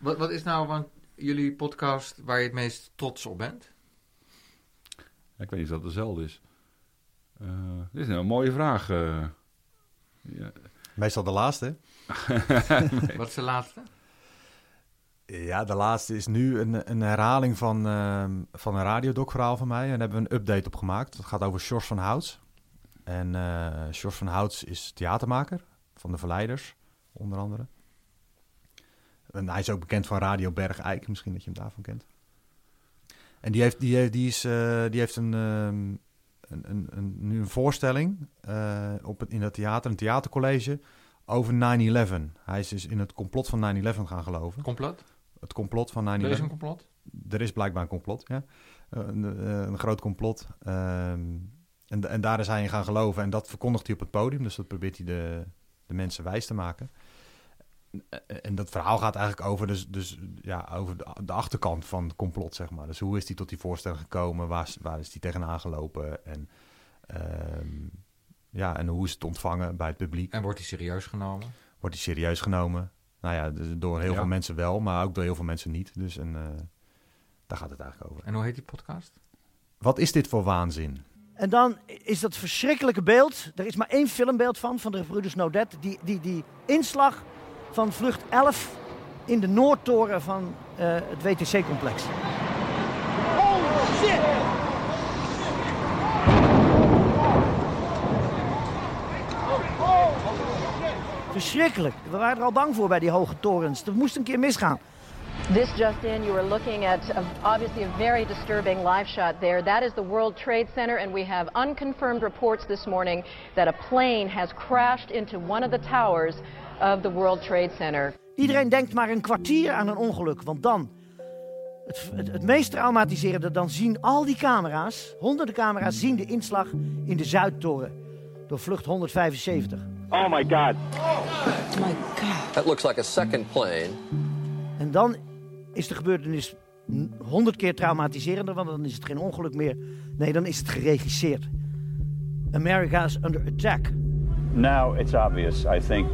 Wat, wat is nou van jullie podcast waar je het meest trots op bent? Ja, ik weet niet of dat dezelfde is. Eh, dit is een mooie vraag. eh. ja. Meestal de laatste. Wat is de laatste? Ja, de laatste is nu een, een herhaling van, ehm, van een radiodoc-verhaal van mij. En daar hebben we een update op gemaakt. Dat gaat over Sjors van Houts. En eh Sjors van Houts is theatermaker van de Verleiders, onder andere. En hij is ook bekend van Radio Bergijk, misschien dat je hem daarvan kent. En die heeft, die heeft, die is, eh, die heeft een, ehm, een, een, een, nu een voorstelling eh, op in het theater, een theatercollege, over 9-11. Hij is dus in het complot van 9-11 gaan geloven. Complot? Het complot van 9-11. Er is een complot? Er is blijkbaar een complot, ja. Eh, Een, eh, een groot complot. Ehm, en, en daar is hij in gaan geloven. En dat verkondigt hij op het podium. Dus dat probeert hij de, de mensen wijs te maken. Eh, En dat verhaal gaat eigenlijk over, dus, dus, ja, over de, achterkant van het complot, zeg maar. Dus hoe is hij tot die voorstelling gekomen? Waar, is- waar is hij tegenaan gelopen? En, ehm, ja, en hoe is het ontvangen bij het publiek? En wordt hij serieus genomen? Wordt hij serieus genomen? Nou ja, dus door heel Ja. veel mensen wel, maar ook door heel veel mensen niet. Dus en, eh, daar gaat het eigenlijk over. En hoe heet die podcast? Wat is dit voor waanzin? En dan is dat verschrikkelijke beeld. Er is maar één filmbeeld van, van de broeders Naudet. Die, die, die inslag van vlucht 11 in de Noordtoren van eh, het WTC-complex. Oh shit! Verschrikkelijk. We waren er al bang voor bij die hoge torens. Dat moest een keer misgaan. This just in, you were looking at a, obviously a very disturbing live shot there. That is the World Trade Center, and we have unconfirmed reports this morning that a plane has crashed into one of the towers of the World Trade Center. Iedereen denkt maar een kwartier aan een ongeluk, want dan, het, het, het meest traumatiserende, dan zien al die camera's, honderden camera's, zien de inslag in de Zuidtoren door vlucht 175. Oh my God. my God. That looks like a second plane. En dan is de gebeurtenis honderd keer traumatiserender, want dan is het geen ongeluk meer. Nee, dan is het geregisseerd. America is under attack. Now it's obvious, I think,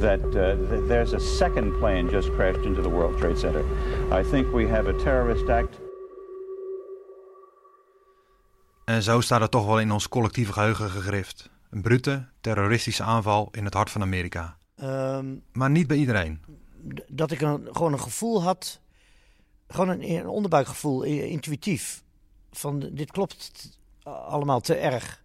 that uh, th- there's a second plane just crashed into the World Trade Center. I think we have a terrorist act. En zo staat het toch wel in ons collectieve geheugen gegrift. Een brute, terroristische aanval in het hart van Amerika. Ehm, Maar niet bij iedereen. dat ik een, gewoon een gevoel had, gewoon een, een onderbuikgevoel, intuïtief. Van dit klopt allemaal te erg.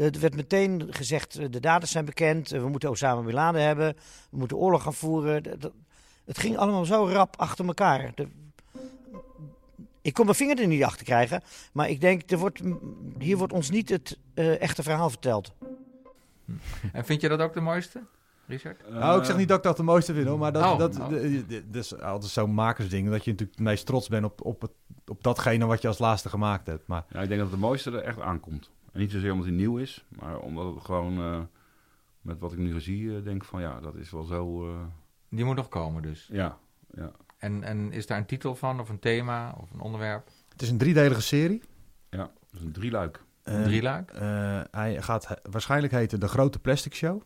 Er werd meteen gezegd, eh, de daders zijn bekend, eh, we moeten Osama Bin Laden hebben, we moeten oorlog gaan voeren. Het ging allemaal zo rap achter elkaar. De- ik kon mijn vinger er niet achter krijgen, maar ik denk, er wordt, hier wordt ons niet het eh, echte verhaal verteld. En vind je dat ook de mooiste, Richard? nou, ik zeg niet dat ik dat de mooiste vind, hoor, maar dat, Oh, dat, oh. de- de- dat is altijd zo'n makersding. Dat je natuurlijk het meest trots bent op, op, het, op datgene wat je als laatste gemaakt hebt. Maar Ja, ik denk dat het mooiste er echt aankomt. En niet zozeer omdat hij nieuw is, maar omdat het gewoon eh, met wat ik nu zie, eh, denk van ja, dat is wel zo. eh, Die moet nog komen dus. Ja, ja. En, en is daar een titel van, of een thema, of een onderwerp? het is een driedelige serie. Ja, dat is een drieluik. Een drieluik? Eh, hij gaat he- waarschijnlijk heten De Grote Plastic Show.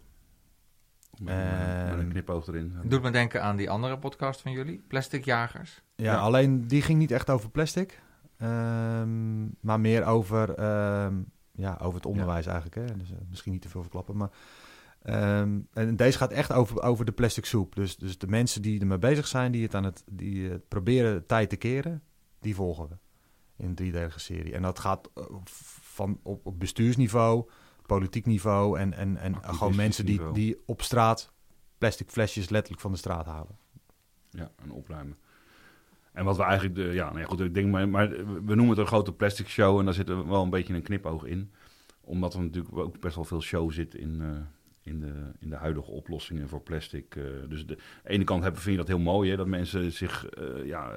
Met, Eh, met een knipoog erin. Doet me denken aan die andere podcast van jullie, Plastic Jagers. Ja, alleen die ging niet echt over plastic. ehm, maar meer over, ehm, ja, over het onderwijs eigenlijk. Hè? Dus, eh, misschien niet te veel verklappen. Maar, ehm, en deze gaat echt over, over de plastic soep. Dus, dus de mensen die ermee bezig zijn, die het aan het die het proberen tijd te keren, die volgen we in een driedelige serie. En dat gaat eh, van op, op bestuursniveau, politiek niveau en, en, en gewoon mensen die, niveau. die op straat plastic flesjes letterlijk van de straat halen. Ja, en opruimen. En wat we eigenlijk, de, ja, nee, goed, ik denk maar, maar we noemen het een grote plastic show en daar zit er wel een beetje een knipoog in. Omdat er natuurlijk ook best wel veel show zit in, eh, in de, in de huidige oplossingen voor plastic. eh. dus de, aan de ene kant hebben, vind je dat heel mooi, hè, dat mensen zich eh, ja,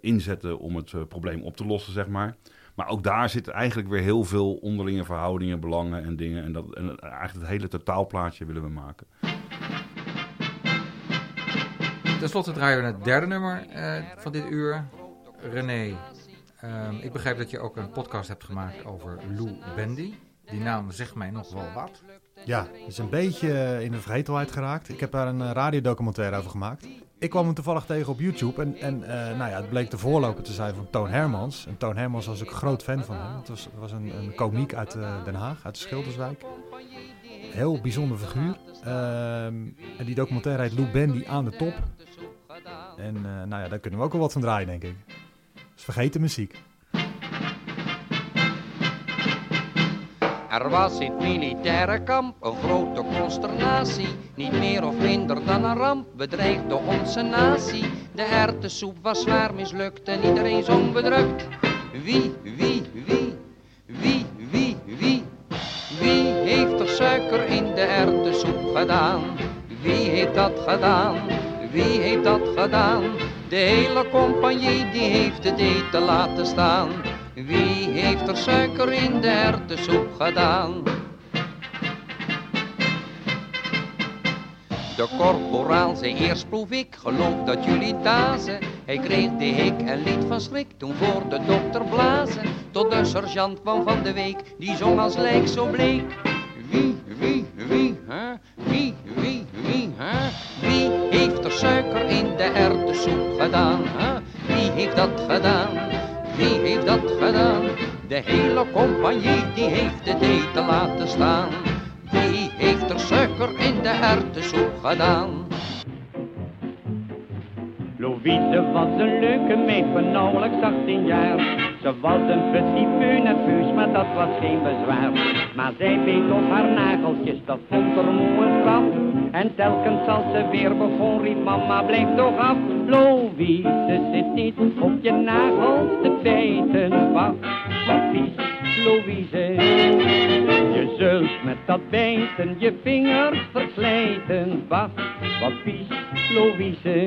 inzetten om het probleem op te lossen, zeg maar. Maar ook daar zitten eigenlijk weer heel veel onderlinge verhoudingen, belangen en dingen. En, dat, en eigenlijk het hele totaalplaatje willen we maken. Ten slotte draaien we naar het derde nummer eh, van dit uur. René, ehm, ik begrijp dat je ook een podcast hebt gemaakt over Lou Bendy. Die naam zegt mij nog wel wat. Ja, is een beetje eh, in de vergetelheid geraakt. Ik heb daar een eh, radiodocumentaire over gemaakt. Ik kwam hem toevallig tegen op YouTube en, en nou ja, het bleek de voorloper te zijn van Toon Hermans. En Toon Hermans was een groot fan van hem. Het was, was een, een komiek uit Den Haag, uit de Schilderswijk. Heel bijzonder figuur. Ehm, en die documentaire heet Lou Bendy aan de top. En eh, nou ja, daar kunnen we ook wel wat van draaien, denk ik. Dus vergeten muziek. Er was in het militaire kamp een grote consternatie. Niet meer of minder dan een ramp bedreigde onze natie. De erwtensoep was zwaar mislukt en iedereen zong bedrukt. Wie, wie, wie, wie, wie, wie, wie heeft er suiker in de erwtensoep gedaan? Wie heeft dat gedaan? Wie heeft dat gedaan? De hele compagnie die heeft het eten laten staan. Wie heeft er suiker in de erwtensoep gedaan? De korporaal zei eerst proef ik, geloof dat jullie dazen. Hij kreeg de hik en liet van schrik toen voor de dokter blazen. Tot de sergeant kwam van de week, die zong als lijk zo bleek. Wie, wie, wie, hè? Wie, wie, wie, hè? Wie heeft er suiker in de erwtensoep gedaan? Wie heeft dat gedaan? Wie heeft dat gedaan? De hele compagnie die heeft het eten laten staan. Wie heeft er suiker in de erwtensoep gedaan? Louise was een leuke meid van nauwelijks 18 jaar. Ze was een petit peu nerveus, maar dat was geen bezwaar. Maar zij beet op haar nageltjes, dat vond er moe een straf. En telkens als ze weer begon, riep mama, blijf toch af. Louise, zit niet op je nagels te bijten. Wacht, wat vies, Louise. Je zult met dat bijten je vingers verslijten. Wacht, wat vies, Louise.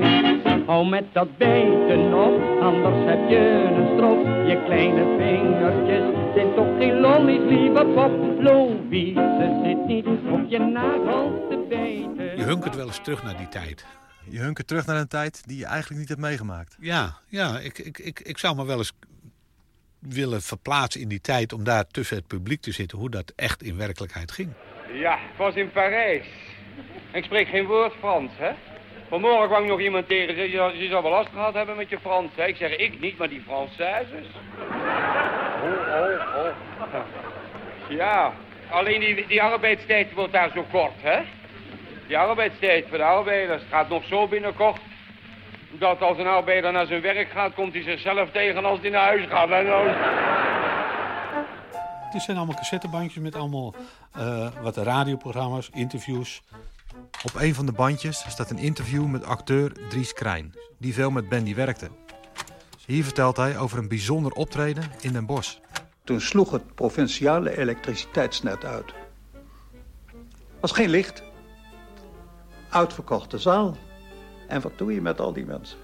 Hou met dat bijten op, anders heb je een strop. Je kleine vingertjes zijn toch geen lollies, lieve pop. Louise zit niet op je nagels te bijten. Je hunkert wel eens terug naar die tijd. Je hunkert terug naar een tijd die je eigenlijk niet hebt meegemaakt. Ja, ja ik, ik, ik, ik zou me wel eens willen verplaatsen in die tijd... om daar tussen het publiek te zitten, hoe dat echt in werkelijkheid ging. Ja, ik was in Parijs. Ik spreek geen woord Frans, hè? Vanmorgen kwam nog iemand tegen, je, je zou wel last gehad hebben met je Frans, hè? Ik zeg, ik niet, maar die Françaises. Oh, oh, oh. Ja, alleen die, die arbeidstijd wordt daar zo kort, hè? Die arbeidstijd voor de arbeiders gaat nog zo binnenkort... dat als een arbeider naar zijn werk gaat, komt hij zichzelf tegen als hij naar huis gaat. En dan... Dit zijn allemaal cassettebandjes met allemaal eh, wat radioprogramma's, interviews. Op een van de bandjes staat een interview met acteur Dries Krijn, die veel met Bandy werkte. Hier vertelt hij over een bijzonder optreden in Den Bosch. Toen sloeg het provinciale elektriciteitsnet uit. Was geen licht. Uitverkochte zaal. En wat doe je met al die mensen?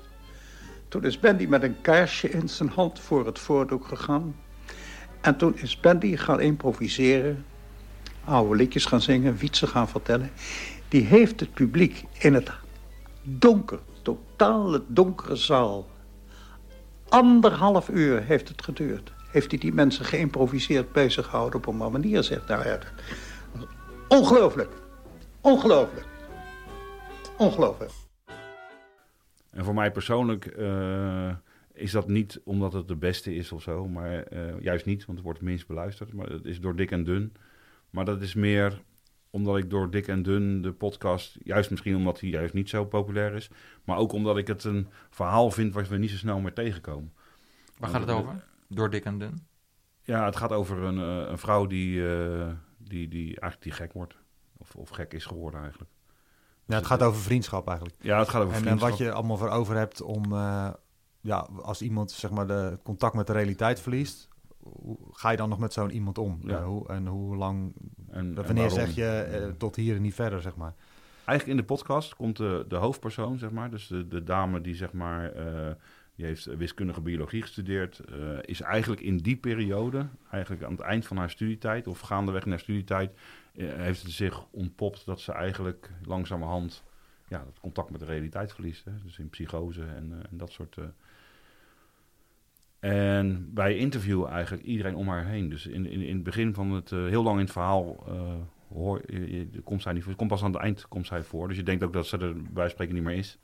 Toen is Bandy met een kaarsje in zijn hand voor het voordoek gegaan. En toen is Bandy gaan improviseren. Oude liedjes gaan zingen, wietsen gaan vertellen. Die heeft het publiek in het donker, totaal het donkere zaal. Anderhalf uur heeft het geduurd. Heeft hij die mensen geïmproviseerd bezig gehouden op een manier, zegt nou ja, Ongelooflijk. Ongelooflijk. Ongelooflijk. En voor mij persoonlijk eh, is dat niet omdat het de beste is of zo, maar eh, juist niet, want het wordt het minst beluisterd. Maar het is door dik en dun. Maar dat is meer omdat ik door dik en dun de podcast, juist misschien omdat hij juist niet zo populair is, maar ook omdat ik het een verhaal vind wat we niet zo snel meer tegenkomen. Waar gaat het over? Door dik en dun? Ja, het gaat over een, eh, een vrouw die, die, die eigenlijk die gek wordt. Of, of gek is geworden eigenlijk. Ja, het gaat over vriendschap eigenlijk. Ja, het gaat over en, vriendschap. En wat je allemaal voor over hebt om, eh, ja, als iemand zeg maar de contact met de realiteit verliest, hoe ga je dan nog met zo'n iemand om? Ja. Hoe, en hoe lang En, Wanneer zeg je eh, tot hier en niet verder, zeg maar? Eigenlijk in de podcast komt de, de hoofdpersoon, zeg maar, dus de, de dame die zeg maar, eh, die heeft wiskundige biologie gestudeerd, is eigenlijk in die periode, eigenlijk aan het eind van haar studietijd of gaandeweg in haar studietijd, heeft het zich ontpopt dat ze eigenlijk langzamerhand ja, het contact met de realiteit verliest. Hè? Dus in psychose en, eh, en dat soort. eh. En wij interviewen eigenlijk iedereen om haar heen. Dus in, in, in het begin van het, eh, heel lang in het verhaal, hoor, je, je- komt zij niet voor. Komt pas aan het eind komt zij voor. Dus je denkt ook dat ze er bij spreken niet meer is.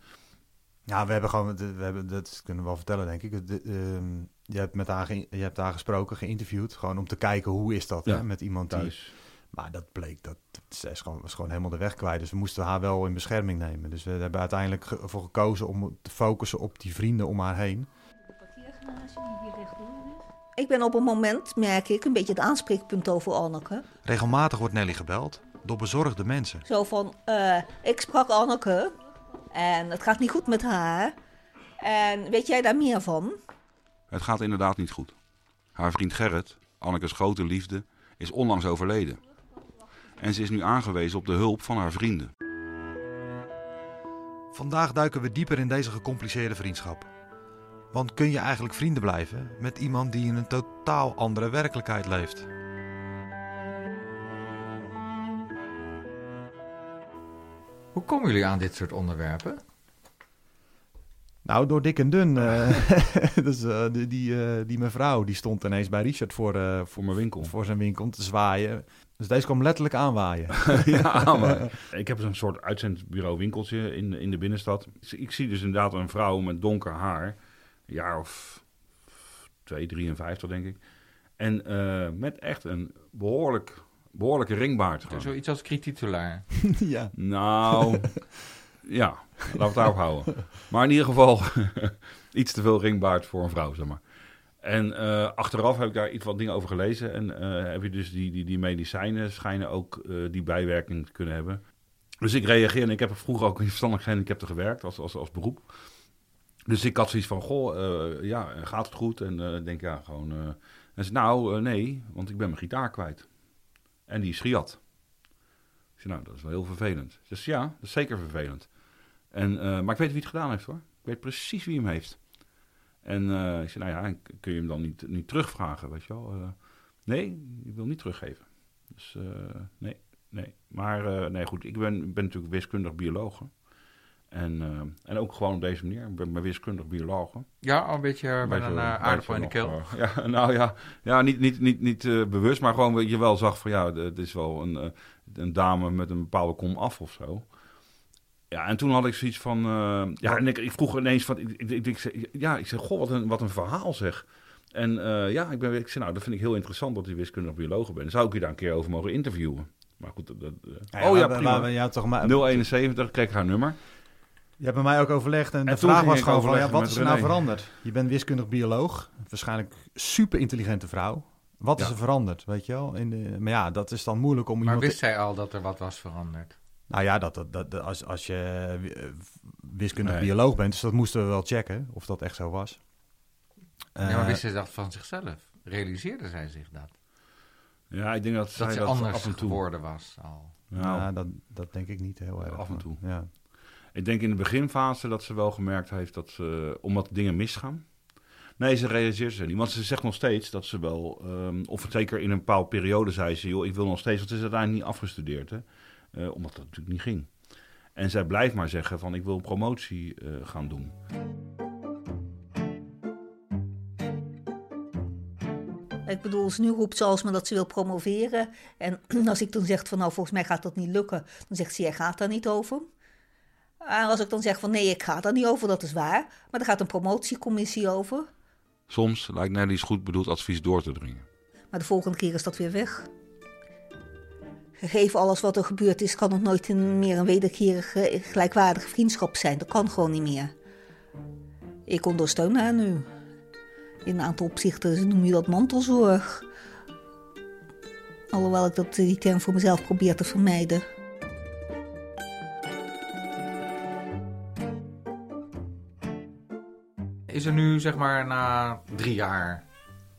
Ja, we hebben gewoon, we hebben, dat kunnen we wel vertellen, denk ik. De, ehm, je, hebt met haar, je hebt haar gesproken, geïnterviewd, gewoon om te kijken hoe is dat Ja, hè, met iemand die... Maar dat bleek, dat, ze is gewoon, was gewoon helemaal de weg kwijt. Dus we moesten haar wel in bescherming nemen. Dus we hebben uiteindelijk ge- ervoor gekozen om te focussen op die vrienden om haar heen. Ik ben op een moment, merk ik, een beetje het aanspreekpunt over Anneke. Regelmatig wordt Nelly gebeld door bezorgde mensen. Zo van, eh, ik sprak Anneke en het gaat niet goed met haar. En weet jij daar meer van? Het gaat inderdaad niet goed. Haar vriend Gerrit, Annekes grote liefde, is onlangs overleden. En ze is nu aangewezen op de hulp van haar vrienden. Vandaag duiken we dieper in deze gecompliceerde vriendschap. Want kun je eigenlijk vrienden blijven met iemand die in een totaal andere werkelijkheid leeft? Hoe komen jullie aan dit soort onderwerpen? Nou, door dik en dun. eh, dus, eh, die, die, eh, die mevrouw die stond ineens bij Richard voor, eh, voor mijn winkel. Voor zijn winkel te zwaaien. Dus deze kwam letterlijk aanwaaien. ja, maar ik heb zo'n soort uitzendbureau winkeltje in, in de binnenstad. Ik zie dus inderdaad een vrouw met donker haar. Een jaar of 2, 53 denk ik. En eh, met echt een behoorlijk, behoorlijke ringbaard. Gewoon. Zoiets als krititulaar. ja. Nou, ja, laten we daarop houden. Maar in ieder geval iets te veel ringbaard voor een vrouw, zeg maar. En eh, achteraf heb ik daar iets wat dingen over gelezen. En eh, heb je dus die, die, die medicijnen schijnen ook eh, die bijwerking te kunnen hebben. Dus ik reageer en ik heb vroeger ook in verstandelijk gehandicapten gewerkt als, als, als beroep. Dus ik had zoiets van, goh, ja, gaat het goed? En ik denk, ja, gewoon... en ze nou, nee, want ik ben mijn gitaar kwijt. En die is gejat. Ik zei, nou, dat is wel heel vervelend. Ze zei, ja, dat is zeker vervelend. En, eh, maar ik weet wie het gedaan heeft, hoor. Ik weet precies wie hem heeft. En eh, ik zei, nou ja, kun je hem dan niet, niet terugvragen, weet je wel? Eh, nee, ik wil niet teruggeven. Dus nee, nee. Maar nee, goed, ik ben, ben natuurlijk wiskundig bioloog. En, en ook gewoon op deze manier. Ik ben, ben wiskundig bioloog. Ja, al een beetje met Beetje- een eh, aardappel in de keel. ja, nou ja, ja niet, niet, niet, niet bewust, maar gewoon dat je wel zag van ja, het is wel een, een dame met een bepaalde kom af of zo. Ja, en toen had ik zoiets van, eh, ja, en ik, ik vroeg ineens van, ik, ik, ik, ik zei, ja, ik zei, goh, wat een, wat een verhaal zeg. En eh, ja, ik, ben, ik zei, nou, dat vind ik heel interessant dat u wiskundig bioloog bent. Zou ik u daar een keer over mogen interviewen? Maar goed, dat, dat, eh, Ja, oh ja, maar- prima. maar- ja, toch maar- 071, kreeg ik haar nummer. Je hebt bij mij ook overlegd en, En de vraag was gewoon van, ja, wat is er nou veranderd? Je bent wiskundig bioloog, waarschijnlijk super intelligente vrouw. Wat is er veranderd, weet je wel? In de, maar ja, dat is dan moeilijk om Maar wist te- zij al dat er wat was veranderd? Nou ja, dat, dat, dat, als, als je eh, wiskundig Nee. bioloog bent, dus dat moesten we wel checken of dat echt zo was. ja, maar Eh, wist zij dat van zichzelf? Realiseerde zij zich dat? Ja, ik denk dat, Dat zij ze dat anders af en toe geworden was al. Nou, dat, dat denk ik niet heel erg. af en toe. Ja. Ik denk in de beginfase dat ze wel gemerkt heeft dat ze, omdat dingen misgaan. Nee, ze realiseert zich niet. Want ze zegt nog steeds dat ze wel, ehm, of zeker in een bepaalde periode zei ze, joh, ik wil nog steeds, want ze is uiteindelijk niet afgestudeerd, hè, Eh, omdat dat natuurlijk niet ging. En zij blijft maar zeggen van, ik wil een promotie eh, gaan doen. Ik bedoel, dus nu roept ze alsmaar dat ze wil promoveren. En als ik dan zeg van nou, volgens mij gaat dat niet lukken, dan zegt ze, jij gaat daar niet over. En als ik dan zeg van nee, ik ga daar niet over, dat is waar. Maar er gaat een promotiecommissie over. Soms lijkt Nelly's goed bedoeld advies door te dringen. Maar de volgende keer is dat weer weg. Gegeven alles wat er gebeurd is, kan het nooit meer een wederkerige, gelijkwaardige vriendschap zijn. Dat kan gewoon niet meer. Ik ondersteun haar nu. In een aantal opzichten noem je dat mantelzorg. Alhoewel ik dat, die term voor mezelf probeer te vermijden. Is er nu, zeg maar, na drie jaar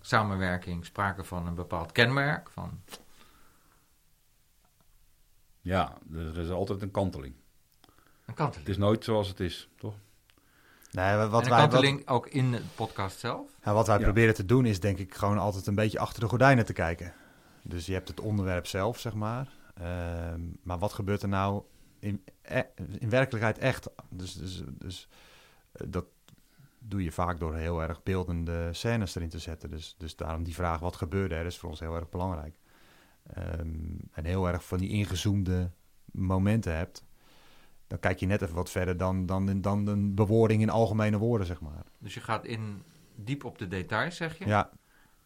samenwerking sprake van een bepaald kenmerk? Van Ja, er is altijd een kanteling. Een kanteling. Het is nooit zoals het is, toch? Nee, wat en een wij, wat, kanteling ook in de podcast zelf? ja, wat wij Ja. proberen te doen is denk ik gewoon altijd een beetje achter de gordijnen te kijken. Dus je hebt het onderwerp zelf, zeg maar. Ehm, maar wat gebeurt er nou in, e- in werkelijkheid echt? Dus, dus, dus eh, dat doe je vaak door heel erg beeldende scènes erin te zetten. Dus, dus daarom die vraag, wat gebeurde er, is voor ons heel erg belangrijk. Ehm, en heel erg van die ingezoomde momenten hebt. Dan kijk je net even wat verder dan, dan, dan een bewoording in algemene woorden, zeg maar. Dus je gaat in diep op de details, zeg je? Ja.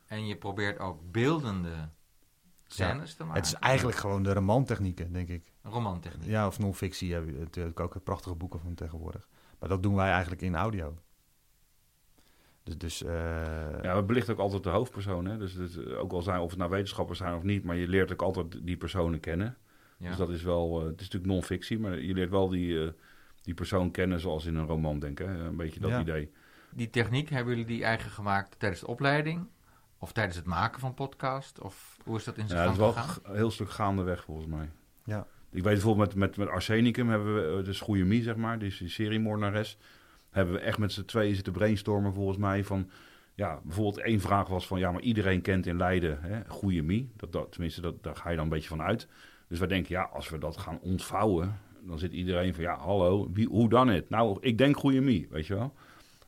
En je probeert ook beeldende scènes Ja. te maken. Het is eigenlijk gewoon de romantechnieken, denk ik. Romantechniek. Ja, of non-fictie heb je natuurlijk ook prachtige boeken van tegenwoordig. Maar dat doen wij eigenlijk in audio. Dus, dus eh, Ja, we belichten ook altijd de hoofdpersoon. Hè? Dus, dus, ook al zijn of het nou wetenschappers zijn of niet, maar je leert ook altijd die personen kennen. Ja. Dus dat is wel, eh, het is natuurlijk non-fictie, maar je leert wel die, eh, die persoon kennen zoals in een roman, denk ik. Een beetje dat Ja. idee. Die techniek, hebben jullie die eigen gemaakt tijdens de opleiding? Of tijdens het maken van podcast? Of hoe is dat in zijn Ja, het gang is wel gegaan? een heel stuk gaandeweg volgens mij. Ja. Ik weet bijvoorbeeld met, met, met Arsenicum hebben we, eh, dus Goeie Mie, zeg maar, die is die seriemoordenares. Hebben we echt met z'n tweeën zitten brainstormen volgens mij van... Ja, bijvoorbeeld één vraag was van, ja, maar iedereen kent in Leiden hè, Goeie Mie. Dat, dat, tenminste, dat, daar ga je dan een beetje van uit. Dus wij denken, ja, als we dat gaan ontvouwen, dan zit iedereen van, ja, hallo, wie, hoe dan het? Nou, ik denk Goeie Mie, weet je wel.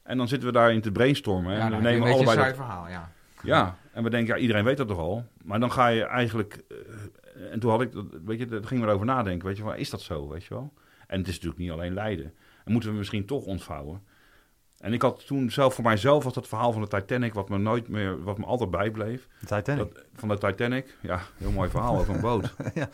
En dan zitten we daarin te brainstormen. Ja, en we nemen een allebei een dat- saai verhaal, ja. Ja, en we denken, ja, iedereen weet dat toch al. Maar dan ga je eigenlijk... eh, en toen had ik, dat- weet je, daar gingen we erover nadenken. Weet je, van, is dat zo, weet je wel? En het is natuurlijk niet alleen Leiden. En moeten we misschien toch ontvouwen. En ik had toen zelf, voor mijzelf was dat verhaal van de Titanic... wat me nooit meer, wat me altijd bijbleef. De Titanic? Dat- van de Titanic, ja, heel mooi verhaal over een boot. Ja.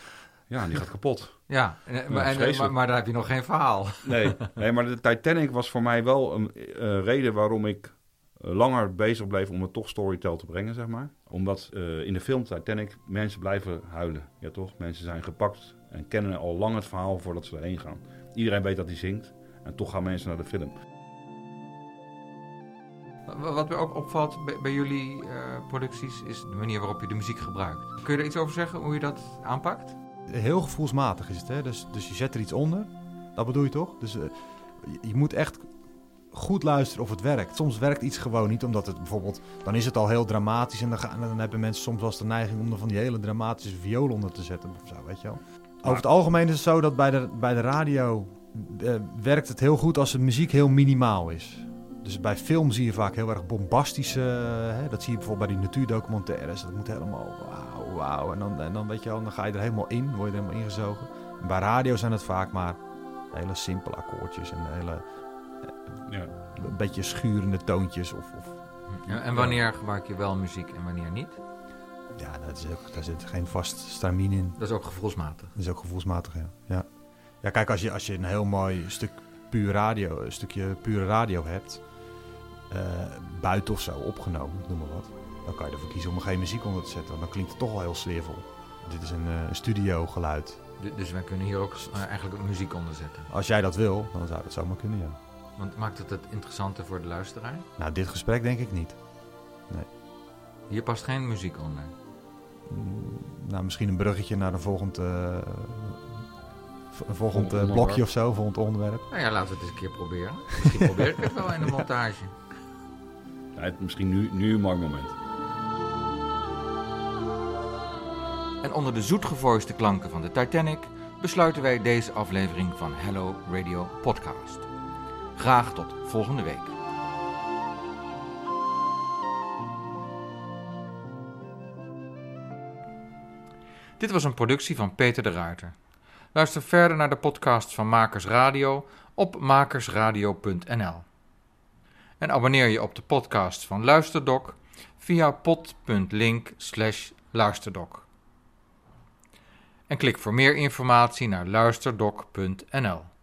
Ja, die gaat kapot. Ja, en- maar, en- maar daar heb je nog geen verhaal. Nee, nee, maar de Titanic was voor mij wel een eh, reden waarom ik eh, langer bezig bleef om het toch storytell te brengen, zeg maar. Omdat eh, in de film Titanic mensen blijven huilen. Ja, toch? Mensen zijn gepakt en kennen al lang het verhaal voordat ze erheen gaan. Iedereen weet dat hij zingt en toch gaan mensen naar de film. Wa- Wat me ook opvalt bij, bij jullie eh, producties is de manier waarop je de muziek gebruikt. Kun je er iets over zeggen, hoe je dat aanpakt? Heel gevoelsmatig is het, hè? Dus, dus je zet er iets onder. Dat bedoel je toch? Dus eh, je, je moet echt goed luisteren of het werkt. Soms werkt iets gewoon niet, omdat het bijvoorbeeld... Dan is het al heel dramatisch en dan, gaan, dan hebben mensen soms wel eens de neiging... om er van die hele dramatische viool onder te zetten of zo, weet je wel. Over het algemeen is het zo dat bij de, bij de radio... eh, werkt het heel goed als de muziek heel minimaal is. Dus bij film zie je vaak heel erg bombastische... eh, hè, dat zie je bijvoorbeeld bij die natuurdocumentaires. Dat moet helemaal wauw, wauw. En dan, en dan, weet je wel, dan ga je er helemaal in, word je er helemaal ingezogen. En bij radio zijn het vaak maar hele simpele akkoordjes en hele... Ja. Een beetje schurende toontjes of... of En, en wanneer gebruik je wel muziek en wanneer niet? Ja, dat is ook, daar zit geen vast stramien in. Dat is ook gevoelsmatig. Dat is ook gevoelsmatig, ja. Ja, ja kijk, als je, als je een heel mooi stuk puur radio, een stukje pure radio hebt, eh, buiten of zo opgenomen, noem maar wat, dan kan je ervoor kiezen om er geen muziek onder te zetten, want dan klinkt het toch wel heel sfeervol. Dit is een, een studio geluid. Du- Dus wij kunnen hier ook eh, eigenlijk ook muziek onder zetten. Als jij dat wil, dan zou dat zomaar kunnen, ja. Want maakt het het interessanter voor de luisteraar? Nou, dit gesprek denk ik niet. Nee. Hier past geen muziek onder. Mm, Nou, misschien een bruggetje naar een volgend, volgend eh, blokje of zo, volgend onderwerp. Nou ja, laten we het eens een keer proberen. Misschien probeer ik het wel in de montage. Ja, het- misschien nu, nu een mooi moment. En onder de zoetgevoiste klanken van de Titanic besluiten wij deze aflevering van Hello Radio Podcast. Graag tot volgende week. Dit was een productie van Peter de Ruiter. Luister verder naar de podcast van Makers Radio op makersradio.nl. En abonneer je op de podcast van Luisterdoc via luisterdoc. En klik voor meer informatie naar luisterdoc.nl.